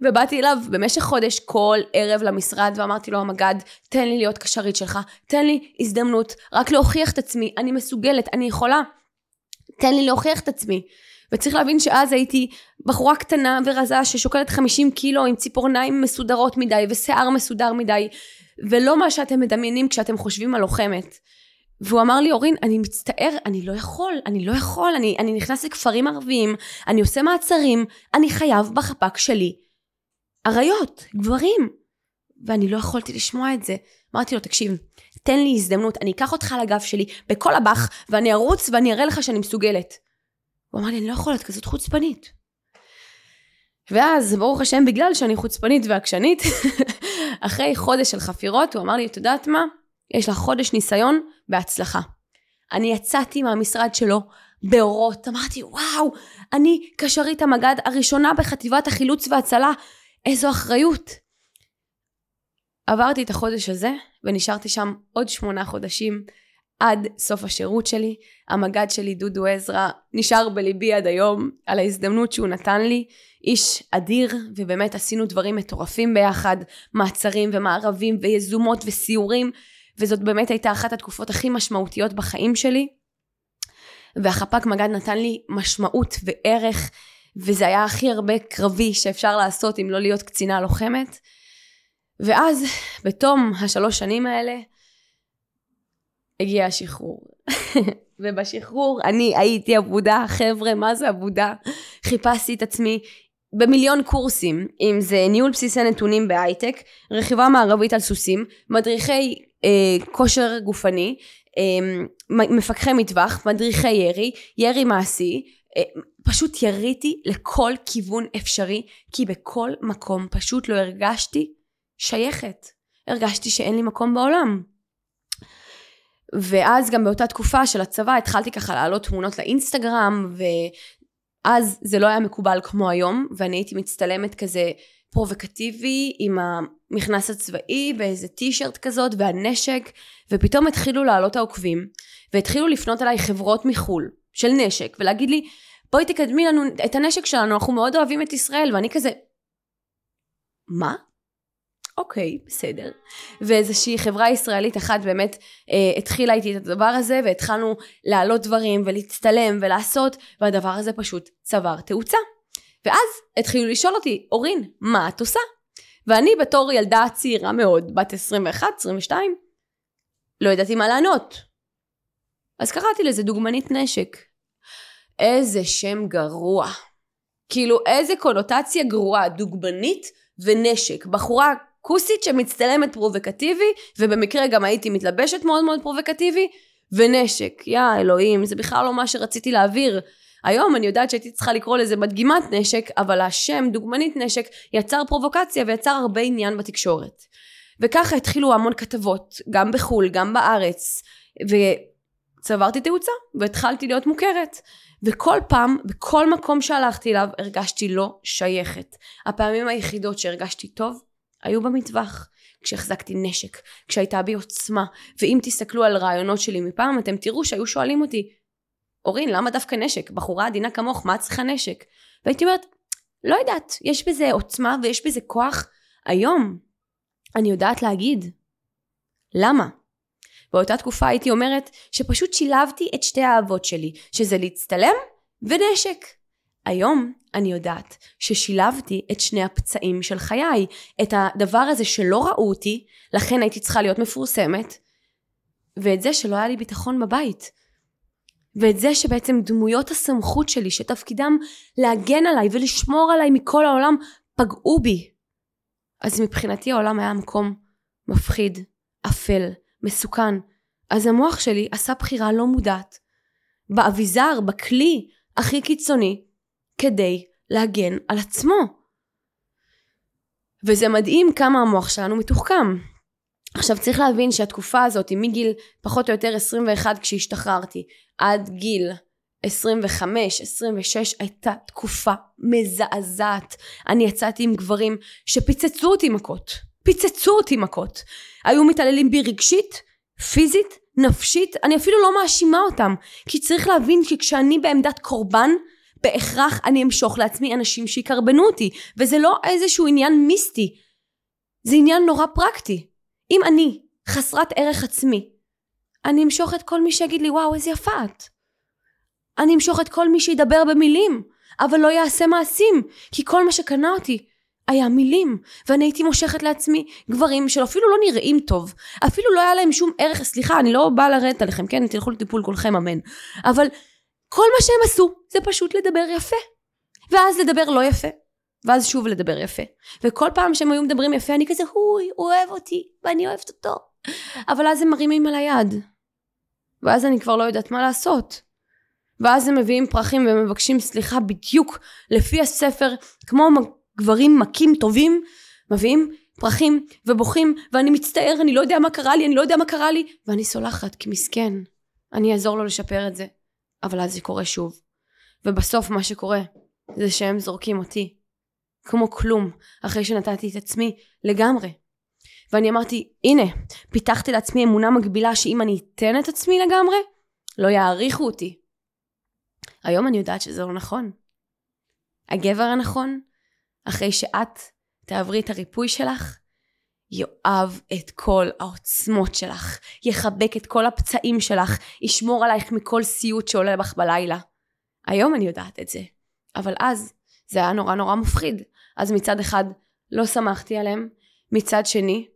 ובאתי אליו במשך חודש כל ערב למשרד ואמרתי לו המג"ד תן לי להיות קשרית שלך תן לי הזדמנות רק להוכיח את עצמי אני מסוגלת אני יכולה. תן לי להוכיח את עצמי. וצריך להבין שאז הייתי בחורה קטנה ורזה ששוקלת 50 קילו עם ציפורניים מסודרות מדי ושיער מסודר מדי ולא מה שאתם מדמיינים כשאתם חושבים על לוחמת והוא אמר לי, אורין, אני מצטער, אני לא יכול, אני לא יכול, אני, אני נכנס לכפרים ערביים, אני עושה מעצרים, אני חייב בחפ"ק שלי. אריות, גברים. ואני לא יכולתי לשמוע את זה. אמרתי לו, תקשיב, תן לי הזדמנות, אני אקח אותך לגב שלי בכל הבח, ואני ארוץ ואני אראה לך שאני מסוגלת. הוא אמר לי, אני לא יכולה, את כזאת חוצפנית. ואז, ברוך השם, בגלל שאני חוצפנית ועקשנית, אחרי חודש של חפירות, הוא אמר לי, את יודעת מה? יש לך חודש ניסיון, בהצלחה. אני יצאתי מהמשרד שלו באורות, אמרתי, וואו, אני קשרית המג"ד הראשונה בחטיבת החילוץ והצלה, איזו אחריות. עברתי את החודש הזה, ונשארתי שם עוד שמונה חודשים עד סוף השירות שלי. המג"ד שלי, דודו עזרא, נשאר בליבי עד היום על ההזדמנות שהוא נתן לי. איש אדיר, ובאמת עשינו דברים מטורפים ביחד, מעצרים ומערבים ויזומות וסיורים, וזאת באמת הייתה אחת התקופות הכי משמעותיות בחיים שלי. והחפ"ק מג"ד נתן לי משמעות וערך, וזה היה הכי הרבה קרבי שאפשר לעשות אם לא להיות קצינה לוחמת. ואז, בתום השלוש שנים האלה, הגיע השחרור. ובשחרור אני הייתי אבודה, חבר'ה, מה זה אבודה? חיפשתי את עצמי במיליון קורסים, אם זה ניהול בסיסי נתונים בהייטק, רכיבה מערבית על סוסים, מדריכי כושר גופני, אה, מפקחי מטווח, מדריכי ירי, ירי מעשי, אה, פשוט יריתי לכל כיוון אפשרי, כי בכל מקום פשוט לא הרגשתי שייכת. הרגשתי שאין לי מקום בעולם. ואז גם באותה תקופה של הצבא התחלתי ככה להעלות תמונות לאינסטגרם ואז זה לא היה מקובל כמו היום ואני הייתי מצטלמת כזה פרובוקטיבי עם המכנס הצבאי באיזה טישרט כזאת והנשק ופתאום התחילו לעלות העוקבים והתחילו לפנות אליי חברות מחו"ל של נשק ולהגיד לי בואי תקדמי לנו את הנשק שלנו אנחנו מאוד אוהבים את ישראל ואני כזה מה? אוקיי, בסדר. ואיזושהי חברה ישראלית אחת באמת אה, התחילה איתי את הדבר הזה, והתחלנו להעלות דברים ולהצטלם ולעשות, והדבר הזה פשוט צבר תאוצה. ואז התחילו לשאול אותי, אורין, מה את עושה? ואני בתור ילדה צעירה מאוד, בת 21-22, לא ידעתי מה לענות. אז קראתי לזה דוגמנית נשק. איזה שם גרוע. כאילו איזה קונוטציה גרועה, דוגמנית ונשק. בחורה כוסית שמצטלמת פרובוקטיבי, ובמקרה גם הייתי מתלבשת מאוד מאוד פרובוקטיבי, ונשק. יא אלוהים, זה בכלל לא מה שרציתי להעביר. היום אני יודעת שהייתי צריכה לקרוא לזה מדגימת נשק, אבל השם דוגמנית נשק יצר פרובוקציה ויצר הרבה עניין בתקשורת. וככה התחילו המון כתבות, גם בחו"ל, גם בארץ, וצברתי תאוצה, והתחלתי להיות מוכרת. וכל פעם, בכל מקום שהלכתי אליו, הרגשתי לא שייכת. הפעמים היחידות שהרגשתי טוב, היו במטווח. כשהחזקתי נשק, כשהייתה בי עוצמה, ואם תסתכלו על רעיונות שלי מפעם, אתם תראו שהיו שואלים אותי, אורין, למה דווקא נשק? בחורה עדינה כמוך, מה את צריכה נשק? והייתי אומרת, לא יודעת, יש בזה עוצמה ויש בזה כוח. היום, אני יודעת להגיד. למה? באותה תקופה הייתי אומרת שפשוט שילבתי את שתי האהבות שלי, שזה להצטלם ונשק. היום אני יודעת ששילבתי את שני הפצעים של חיי, את הדבר הזה שלא ראו אותי, לכן הייתי צריכה להיות מפורסמת, ואת זה שלא היה לי ביטחון בבית. ואת זה שבעצם דמויות הסמכות שלי, שתפקידם להגן עליי ולשמור עליי מכל העולם, פגעו בי. אז מבחינתי העולם היה מקום מפחיד, אפל, מסוכן. אז המוח שלי עשה בחירה לא מודעת. באביזר, בכלי הכי קיצוני, כדי להגן על עצמו. וזה מדהים כמה המוח שלנו מתוחכם. עכשיו צריך להבין שהתקופה הזאת היא מגיל פחות או יותר 21 כשהשתחררתי עד גיל 25, 26 הייתה תקופה מזעזעת. אני יצאתי עם גברים שפיצצו אותי מכות. פיצצו אותי מכות. היו מתעללים בי רגשית, פיזית, נפשית, אני אפילו לא מאשימה אותם. כי צריך להבין שכשאני בעמדת קורבן, בהכרח אני אמשוך לעצמי אנשים שיקרבנו אותי, וזה לא איזשהו עניין מיסטי, זה עניין נורא פרקטי. אם אני חסרת ערך עצמי, אני אמשוך את כל מי שיגיד לי וואו איזה יפה את. אני אמשוך את כל מי שידבר במילים, אבל לא יעשה מעשים, כי כל מה שקנה אותי היה מילים, ואני הייתי מושכת לעצמי גברים שאפילו לא נראים טוב, אפילו לא היה להם שום ערך, סליחה, אני לא באה לרדת עליכם, כן? תלכו לטיפול כולכם, אמן. אבל כל מה שהם עשו זה פשוט לדבר יפה. ואז לדבר לא יפה. ואז שוב לדבר יפה. וכל פעם שהם היו מדברים יפה, אני כזה, אוי, הוא אוהב אותי, ואני אוהבת אותו. אבל אז הם מרימים על היד. ואז אני כבר לא יודעת מה לעשות. ואז הם מביאים פרחים ומבקשים סליחה בדיוק לפי הספר, כמו גברים מכים טובים, מביאים פרחים ובוכים, ואני מצטער, אני לא יודע מה קרה לי, אני לא יודע מה קרה לי, ואני סולחת, כי מסכן, אני אעזור לו לשפר את זה. אבל אז זה קורה שוב. ובסוף מה שקורה, זה שהם זורקים אותי. כמו כלום, אחרי שנתתי את עצמי לגמרי. ואני אמרתי, הנה, פיתחתי לעצמי אמונה מגבילה שאם אני אתן את עצמי לגמרי, לא יעריכו אותי. היום אני יודעת שזה לא נכון. הגבר הנכון, אחרי שאת תעברי את הריפוי שלך, יאהב את כל העוצמות שלך, יחבק את כל הפצעים שלך, ישמור עלייך מכל סיוט שעולה בך בלילה. היום אני יודעת את זה, אבל אז זה היה נורא נורא מפחיד. אז מצד אחד לא שמחתי עליהם, מצד שני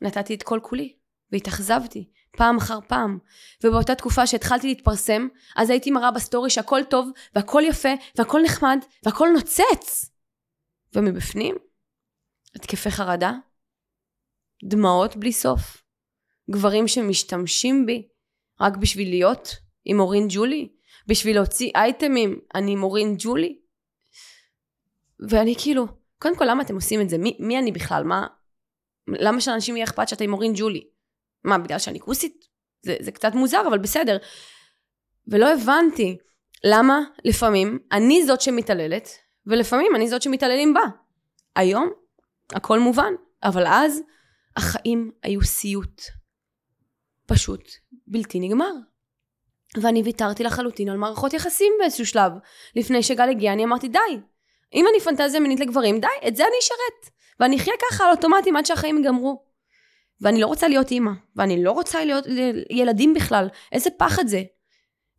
נתתי את כל כולי והתאכזבתי פעם אחר פעם. ובאותה תקופה שהתחלתי להתפרסם, אז הייתי מראה בסטורי שהכל טוב והכל יפה והכל נחמד והכל נוצץ. ומבפנים התקפי חרדה, דמעות בלי סוף, גברים שמשתמשים בי רק בשביל להיות עם אורין ג'ולי, בשביל להוציא אייטמים, אני עם אורין ג'ולי. ואני כאילו, קודם כל למה אתם עושים את זה? מי, מי אני בכלל? מה? למה שאנשים יהיה אכפת שאתה עם אורין ג'ולי? מה, בגלל שאני כוסית? זה, זה קצת מוזר, אבל בסדר. ולא הבנתי למה לפעמים אני זאת שמתעללת, ולפעמים אני זאת שמתעללים בה. היום הכל מובן, אבל אז החיים היו סיוט. פשוט בלתי נגמר. ואני ויתרתי לחלוטין על מערכות יחסים באיזשהו שלב. לפני שגל הגיע אני אמרתי די, אם אני פנטזיה מינית לגברים, די, את זה אני אשרת. ואני אחיה ככה על אוטומטים עד שהחיים ייגמרו. ואני לא רוצה להיות אימא, ואני לא רוצה להיות ילדים בכלל, איזה פחד זה.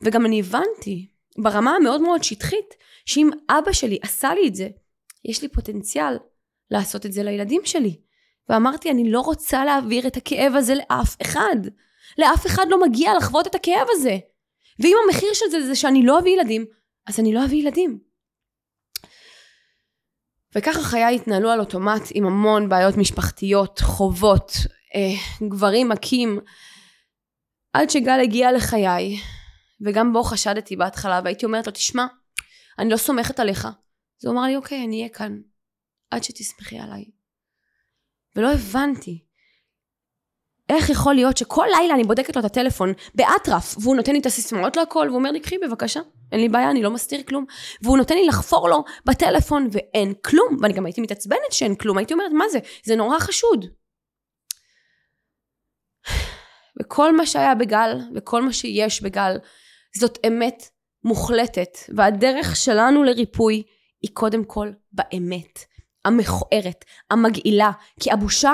וגם אני הבנתי, ברמה המאוד מאוד שטחית, שאם אבא שלי עשה לי את זה, יש לי פוטנציאל לעשות את זה לילדים שלי. ואמרתי, אני לא רוצה להעביר את הכאב הזה לאף אחד. לאף אחד לא מגיע לחוות את הכאב הזה. ואם המחיר של זה זה שאני לא אביא ילדים, אז אני לא אביא ילדים. וככה חיי התנהלו על אוטומט עם המון בעיות משפחתיות, חובות, אה, גברים מכים, עד שגל הגיע לחיי, וגם בו חשדתי בהתחלה, והייתי אומרת לו, תשמע, אני לא סומכת עליך. אז הוא אמר לי, אוקיי, אני אהיה כאן, עד שתסמכי עליי. ולא הבנתי איך יכול להיות שכל לילה אני בודקת לו את הטלפון באטרף, והוא נותן לי את הסיסמאות להכל, והוא אומר לי, קחי בבקשה, אין לי בעיה, אני לא מסתיר כלום. והוא נותן לי לחפור לו בטלפון, ואין כלום. ואני גם הייתי מתעצבנת שאין כלום, הייתי אומרת, מה זה? זה נורא חשוד. וכל מה שהיה בגל, וכל מה שיש בגל, זאת אמת מוחלטת. והדרך שלנו לריפוי היא קודם כל באמת. המכוערת, המגעילה, כי הבושה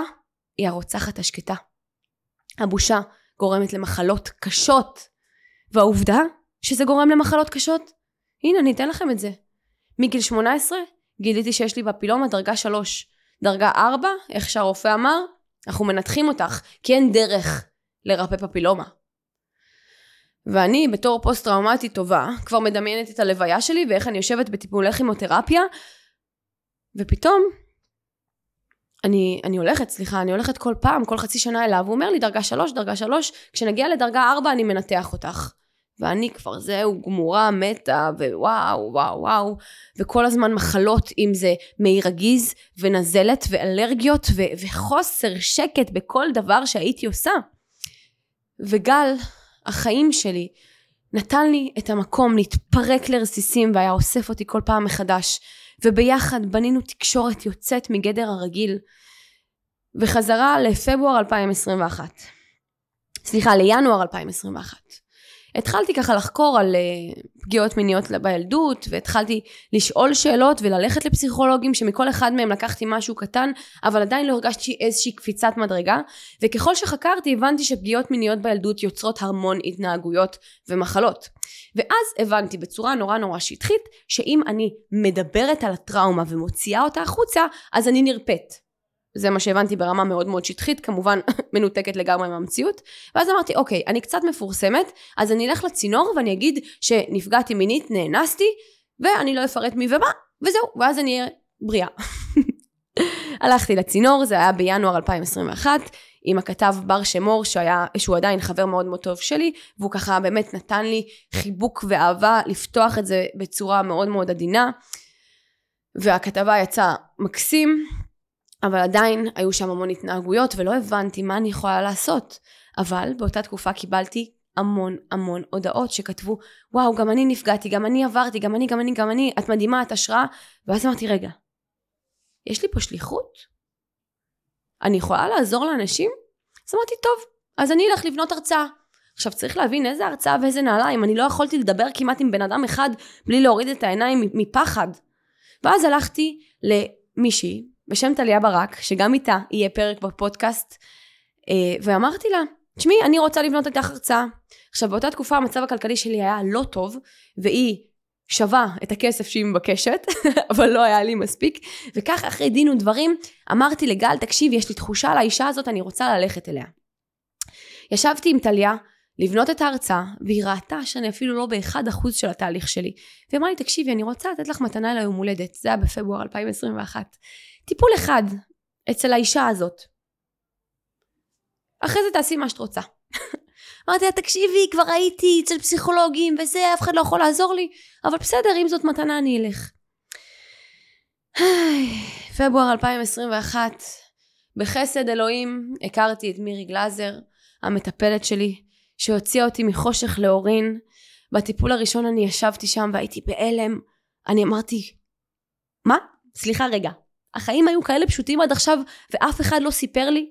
היא הרוצחת השקטה. הבושה גורמת למחלות קשות. והעובדה שזה גורם למחלות קשות, הנה אני אתן לכם את זה. מגיל 18 גיליתי שיש לי בפילומה דרגה 3. דרגה 4, איך שהרופא אמר, אנחנו מנתחים אותך, כי אין דרך לרפא פפילומה. ואני בתור פוסט טראומטית טובה, כבר מדמיינת את הלוויה שלי ואיך אני יושבת בטיפולי כימותרפיה, ופתאום אני, אני הולכת, סליחה, אני הולכת כל פעם, כל חצי שנה אליו, הוא אומר לי דרגה שלוש, דרגה שלוש, כשנגיע לדרגה ארבע אני מנתח אותך. ואני כבר זהו, גמורה, מתה, ווואו, וואו, וואו, וכל הזמן מחלות, אם זה מעי רגיז, ונזלת, ואלרגיות, ו- וחוסר שקט בכל דבר שהייתי עושה. וגל, החיים שלי, נתן לי את המקום להתפרק לרסיסים, והיה אוסף אותי כל פעם מחדש. וביחד בנינו תקשורת יוצאת מגדר הרגיל. וחזרה לפברואר 2021. סליחה, לינואר 2021. התחלתי ככה לחקור על uh, פגיעות מיניות בילדות, והתחלתי לשאול שאלות וללכת לפסיכולוגים שמכל אחד מהם לקחתי משהו קטן, אבל עדיין לא הרגשתי איזושהי קפיצת מדרגה, וככל שחקרתי הבנתי שפגיעות מיניות בילדות יוצרות המון התנהגויות ומחלות. ואז הבנתי בצורה נורא נורא שטחית, שאם אני מדברת על הטראומה ומוציאה אותה החוצה, אז אני נרפאת. זה מה שהבנתי ברמה מאוד מאוד שטחית, כמובן מנותקת לגמרי מהמציאות. ואז אמרתי, אוקיי, אני קצת מפורסמת, אז אני אלך לצינור ואני אגיד שנפגעתי מינית, נאנסתי, ואני לא אפרט מי ומה, וזהו. ואז אני אהיה בריאה. הלכתי לצינור, זה היה בינואר 2021, עם הכתב בר שמור, שהיה, שהוא עדיין חבר מאוד מאוד טוב שלי, והוא ככה באמת נתן לי חיבוק ואהבה לפתוח את זה בצורה מאוד מאוד עדינה. והכתבה יצאה מקסים, אבל עדיין היו שם המון התנהגויות ולא הבנתי מה אני יכולה לעשות. אבל באותה תקופה קיבלתי המון המון הודעות שכתבו וואו גם אני נפגעתי גם אני עברתי גם אני גם אני גם אני את מדהימה את השראה ואז אמרתי רגע יש לי פה שליחות? אני יכולה לעזור לאנשים? אז אמרתי טוב אז אני אלך לבנות הרצאה עכשיו צריך להבין איזה הרצאה ואיזה נעליים אני לא יכולתי לדבר כמעט עם בן אדם אחד בלי להוריד את העיניים מפחד ואז הלכתי למישהי בשם טליה ברק שגם איתה יהיה פרק בפודקאסט אה, ואמרתי לה תשמעי, אני רוצה לבנות איתך הרצאה. עכשיו, באותה תקופה המצב הכלכלי שלי היה לא טוב, והיא שווה את הכסף שהיא מבקשת, אבל לא היה לי מספיק, וכך אחרי דין ודברים, אמרתי לגל, תקשיב, יש לי תחושה על האישה הזאת, אני רוצה ללכת אליה. ישבתי עם טליה, לבנות את ההרצאה, והיא ראתה שאני אפילו לא באחד אחוז של התהליך שלי. והיא אמרה לי, תקשיבי, אני רוצה לתת לך מתנה ליום הולדת, זה היה בפברואר 2021. טיפול אחד, אצל האישה הזאת. אחרי זה תעשי מה שאת רוצה. אמרתי לה, תקשיבי, כבר הייתי אצל פסיכולוגים וזה, אף אחד לא יכול לעזור לי, אבל בסדר, אם זאת מתנה אני אלך. פברואר 2021, בחסד אלוהים הכרתי את מירי גלאזר, המטפלת שלי, שהוציאה אותי מחושך לאורין. בטיפול הראשון אני ישבתי שם והייתי בהלם. אני אמרתי, מה? סליחה רגע, החיים היו כאלה פשוטים עד עכשיו ואף אחד לא סיפר לי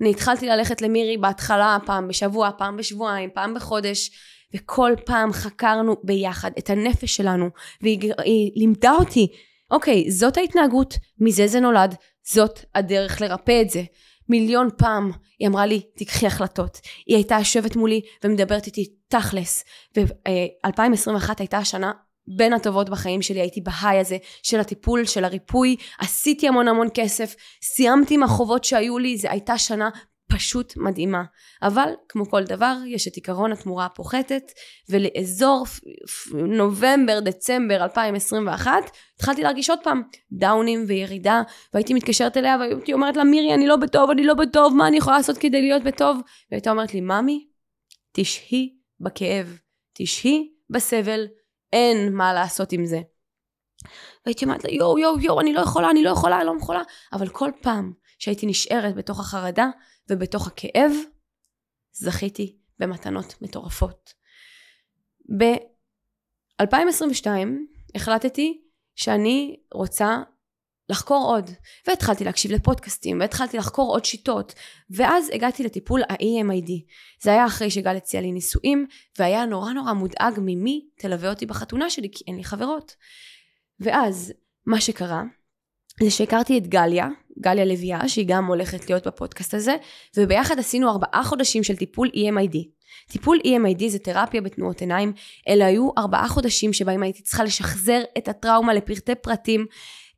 אני התחלתי ללכת למירי בהתחלה פעם בשבוע, פעם בשבועיים, פעם בחודש, וכל פעם חקרנו ביחד את הנפש שלנו, והיא לימדה אותי, אוקיי, זאת ההתנהגות, מזה זה נולד, זאת הדרך לרפא את זה. מיליון פעם היא אמרה לי, תיקחי החלטות. היא הייתה יושבת מולי ומדברת איתי תכלס. ו-2021 הייתה השנה בין הטובות בחיים שלי, הייתי בהיי הזה של הטיפול, של הריפוי, עשיתי המון המון כסף, סיימתי עם החובות שהיו לי, זו הייתה שנה פשוט מדהימה. אבל כמו כל דבר, יש את עיקרון התמורה הפוחתת, ולאזור נובמבר, דצמבר 2021, התחלתי להרגיש עוד פעם דאונים וירידה, והייתי מתקשרת אליה והייתי אומרת לה, מירי, אני לא בטוב, אני לא בטוב, מה אני יכולה לעשות כדי להיות בטוב? והייתה אומרת לי, ממי, תשהי בכאב, תשהי בסבל, אין מה לעשות עם זה. והייתי אומרת לה יואו יואו יואו אני לא יכולה אני לא יכולה אני לא יכולה אבל כל פעם שהייתי נשארת בתוך החרדה ובתוך הכאב זכיתי במתנות מטורפות. ב-2022 החלטתי שאני רוצה לחקור עוד. והתחלתי להקשיב לפודקאסטים, והתחלתי לחקור עוד שיטות, ואז הגעתי לטיפול ה-EMID. זה היה אחרי שגל הציע לי נישואים, והיה נורא נורא מודאג ממי תלווה אותי בחתונה שלי, כי אין לי חברות. ואז, מה שקרה, זה שהכרתי את גליה, גליה לביאה, שהיא גם הולכת להיות בפודקאסט הזה, וביחד עשינו ארבעה חודשים של טיפול EMID. טיפול EMID זה תרפיה בתנועות עיניים, אלה היו ארבעה חודשים שבהם הייתי צריכה לשחזר את הטראומה לפרטי פרטים,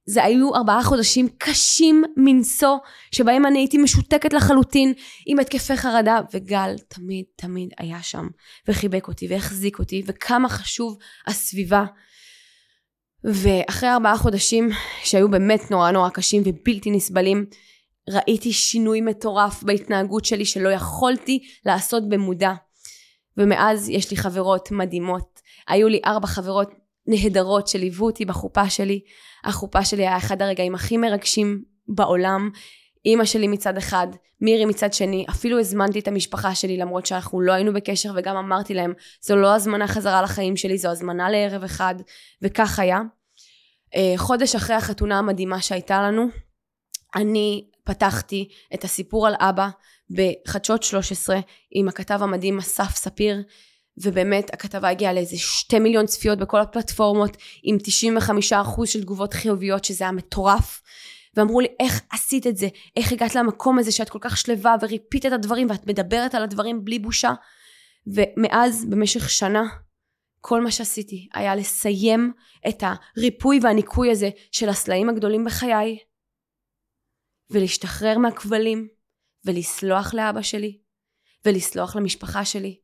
זה היו ארבעה חודשים קשים מנשוא, שבהם אני הייתי משותקת לחלוטין עם התקפי חרדה, וגל תמיד תמיד היה שם, וחיבק אותי, והחזיק אותי, וכמה חשוב הסביבה. ואחרי ארבעה חודשים שהיו באמת נורא נורא קשים ובלתי נסבלים, ראיתי שינוי מטורף בהתנהגות שלי שלא יכולתי לעשות במודע. ומאז יש לי חברות מדהימות. היו לי ארבע חברות נהדרות שליוו אותי בחופה שלי. החופה שלי היה אחד הרגעים הכי מרגשים בעולם. אימא שלי מצד אחד, מירי מצד שני, אפילו הזמנתי את המשפחה שלי למרות שאנחנו לא היינו בקשר וגם אמרתי להם, זו לא הזמנה חזרה לחיים שלי, זו הזמנה לערב אחד, וכך היה. אה, חודש אחרי החתונה המדהימה שהייתה לנו, אני פתחתי את הסיפור על אבא בחדשות 13 עם הכתב המדהים אסף ספיר ובאמת הכתבה הגיעה לאיזה שתי מיליון צפיות בכל הפלטפורמות עם 95% של תגובות חיוביות שזה היה מטורף. ואמרו לי איך עשית את זה? איך הגעת למקום הזה שאת כל כך שלווה וריפית את הדברים ואת מדברת על הדברים בלי בושה? ומאז במשך שנה כל מה שעשיתי היה לסיים את הריפוי והניקוי הזה של הסלעים הגדולים בחיי ולהשתחרר מהכבלים ולסלוח לאבא שלי ולסלוח למשפחה שלי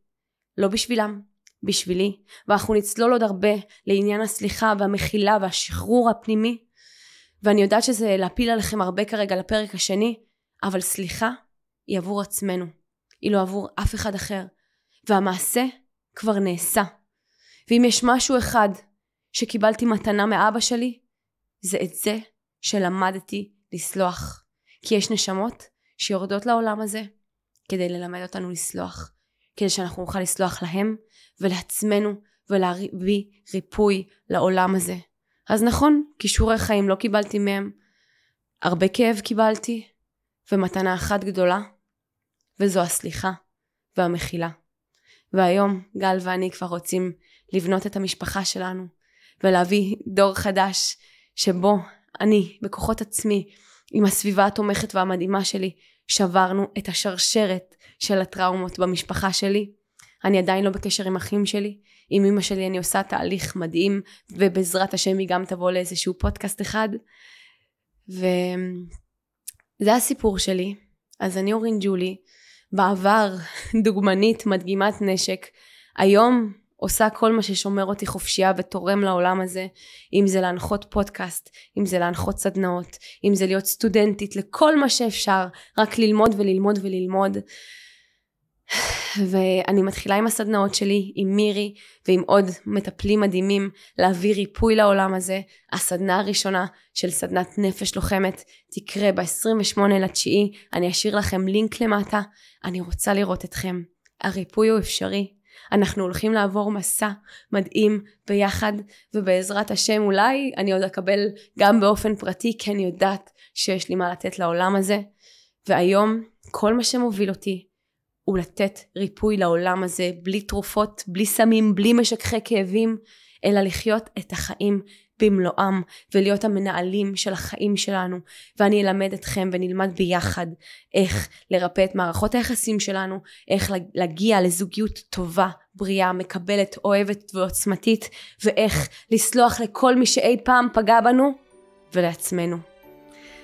לא בשבילם, בשבילי, ואנחנו נצלול עוד הרבה לעניין הסליחה והמחילה והשחרור הפנימי. ואני יודעת שזה להפיל עליכם הרבה כרגע לפרק השני, אבל סליחה היא עבור עצמנו, היא לא עבור אף אחד אחר. והמעשה כבר נעשה. ואם יש משהו אחד שקיבלתי מתנה מאבא שלי, זה את זה שלמדתי לסלוח. כי יש נשמות שיורדות לעולם הזה כדי ללמד אותנו לסלוח. כדי שאנחנו נוכל לסלוח להם ולעצמנו ולהביא ריפוי לעולם הזה. אז נכון, כישורי חיים לא קיבלתי מהם, הרבה כאב קיבלתי, ומתנה אחת גדולה, וזו הסליחה והמחילה. והיום גל ואני כבר רוצים לבנות את המשפחה שלנו, ולהביא דור חדש שבו אני, בכוחות עצמי, עם הסביבה התומכת והמדהימה שלי, שברנו את השרשרת של הטראומות במשפחה שלי. אני עדיין לא בקשר עם אחים שלי. עם אמא שלי אני עושה תהליך מדהים, ובעזרת השם היא גם תבוא לאיזשהו פודקאסט אחד. וזה הסיפור שלי. אז אני אורין ג'ולי, בעבר דוגמנית, מדגימת נשק. היום עושה כל מה ששומר אותי חופשייה ותורם לעולם הזה, אם זה להנחות פודקאסט, אם זה להנחות סדנאות, אם זה להיות סטודנטית, לכל מה שאפשר, רק ללמוד וללמוד וללמוד. ואני מתחילה עם הסדנאות שלי, עם מירי ועם עוד מטפלים מדהימים להביא ריפוי לעולם הזה. הסדנה הראשונה של סדנת נפש לוחמת תקרה ב-28 לתשיעי, אני אשאיר לכם לינק למטה, אני רוצה לראות אתכם. הריפוי הוא אפשרי, אנחנו הולכים לעבור מסע מדהים ביחד, ובעזרת השם אולי אני עוד אקבל גם באופן פרטי, כי אני יודעת שיש לי מה לתת לעולם הזה. והיום כל מה שמוביל אותי הוא לתת ריפוי לעולם הזה, בלי תרופות, בלי סמים, בלי משככי כאבים, אלא לחיות את החיים במלואם ולהיות המנהלים של החיים שלנו ואני אלמד אתכם ונלמד ביחד איך לרפא את מערכות היחסים שלנו, איך להגיע לזוגיות טובה, בריאה, מקבלת, אוהבת ועוצמתית ואיך לסלוח לכל מי שאי פעם פגע בנו ולעצמנו.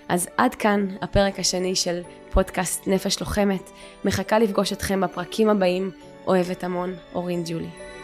אז עד כאן הפרק השני של פודקאסט נפש לוחמת. מחכה לפגוש אתכם בפרקים הבאים. אוהבת המון, אורין ג'ולי.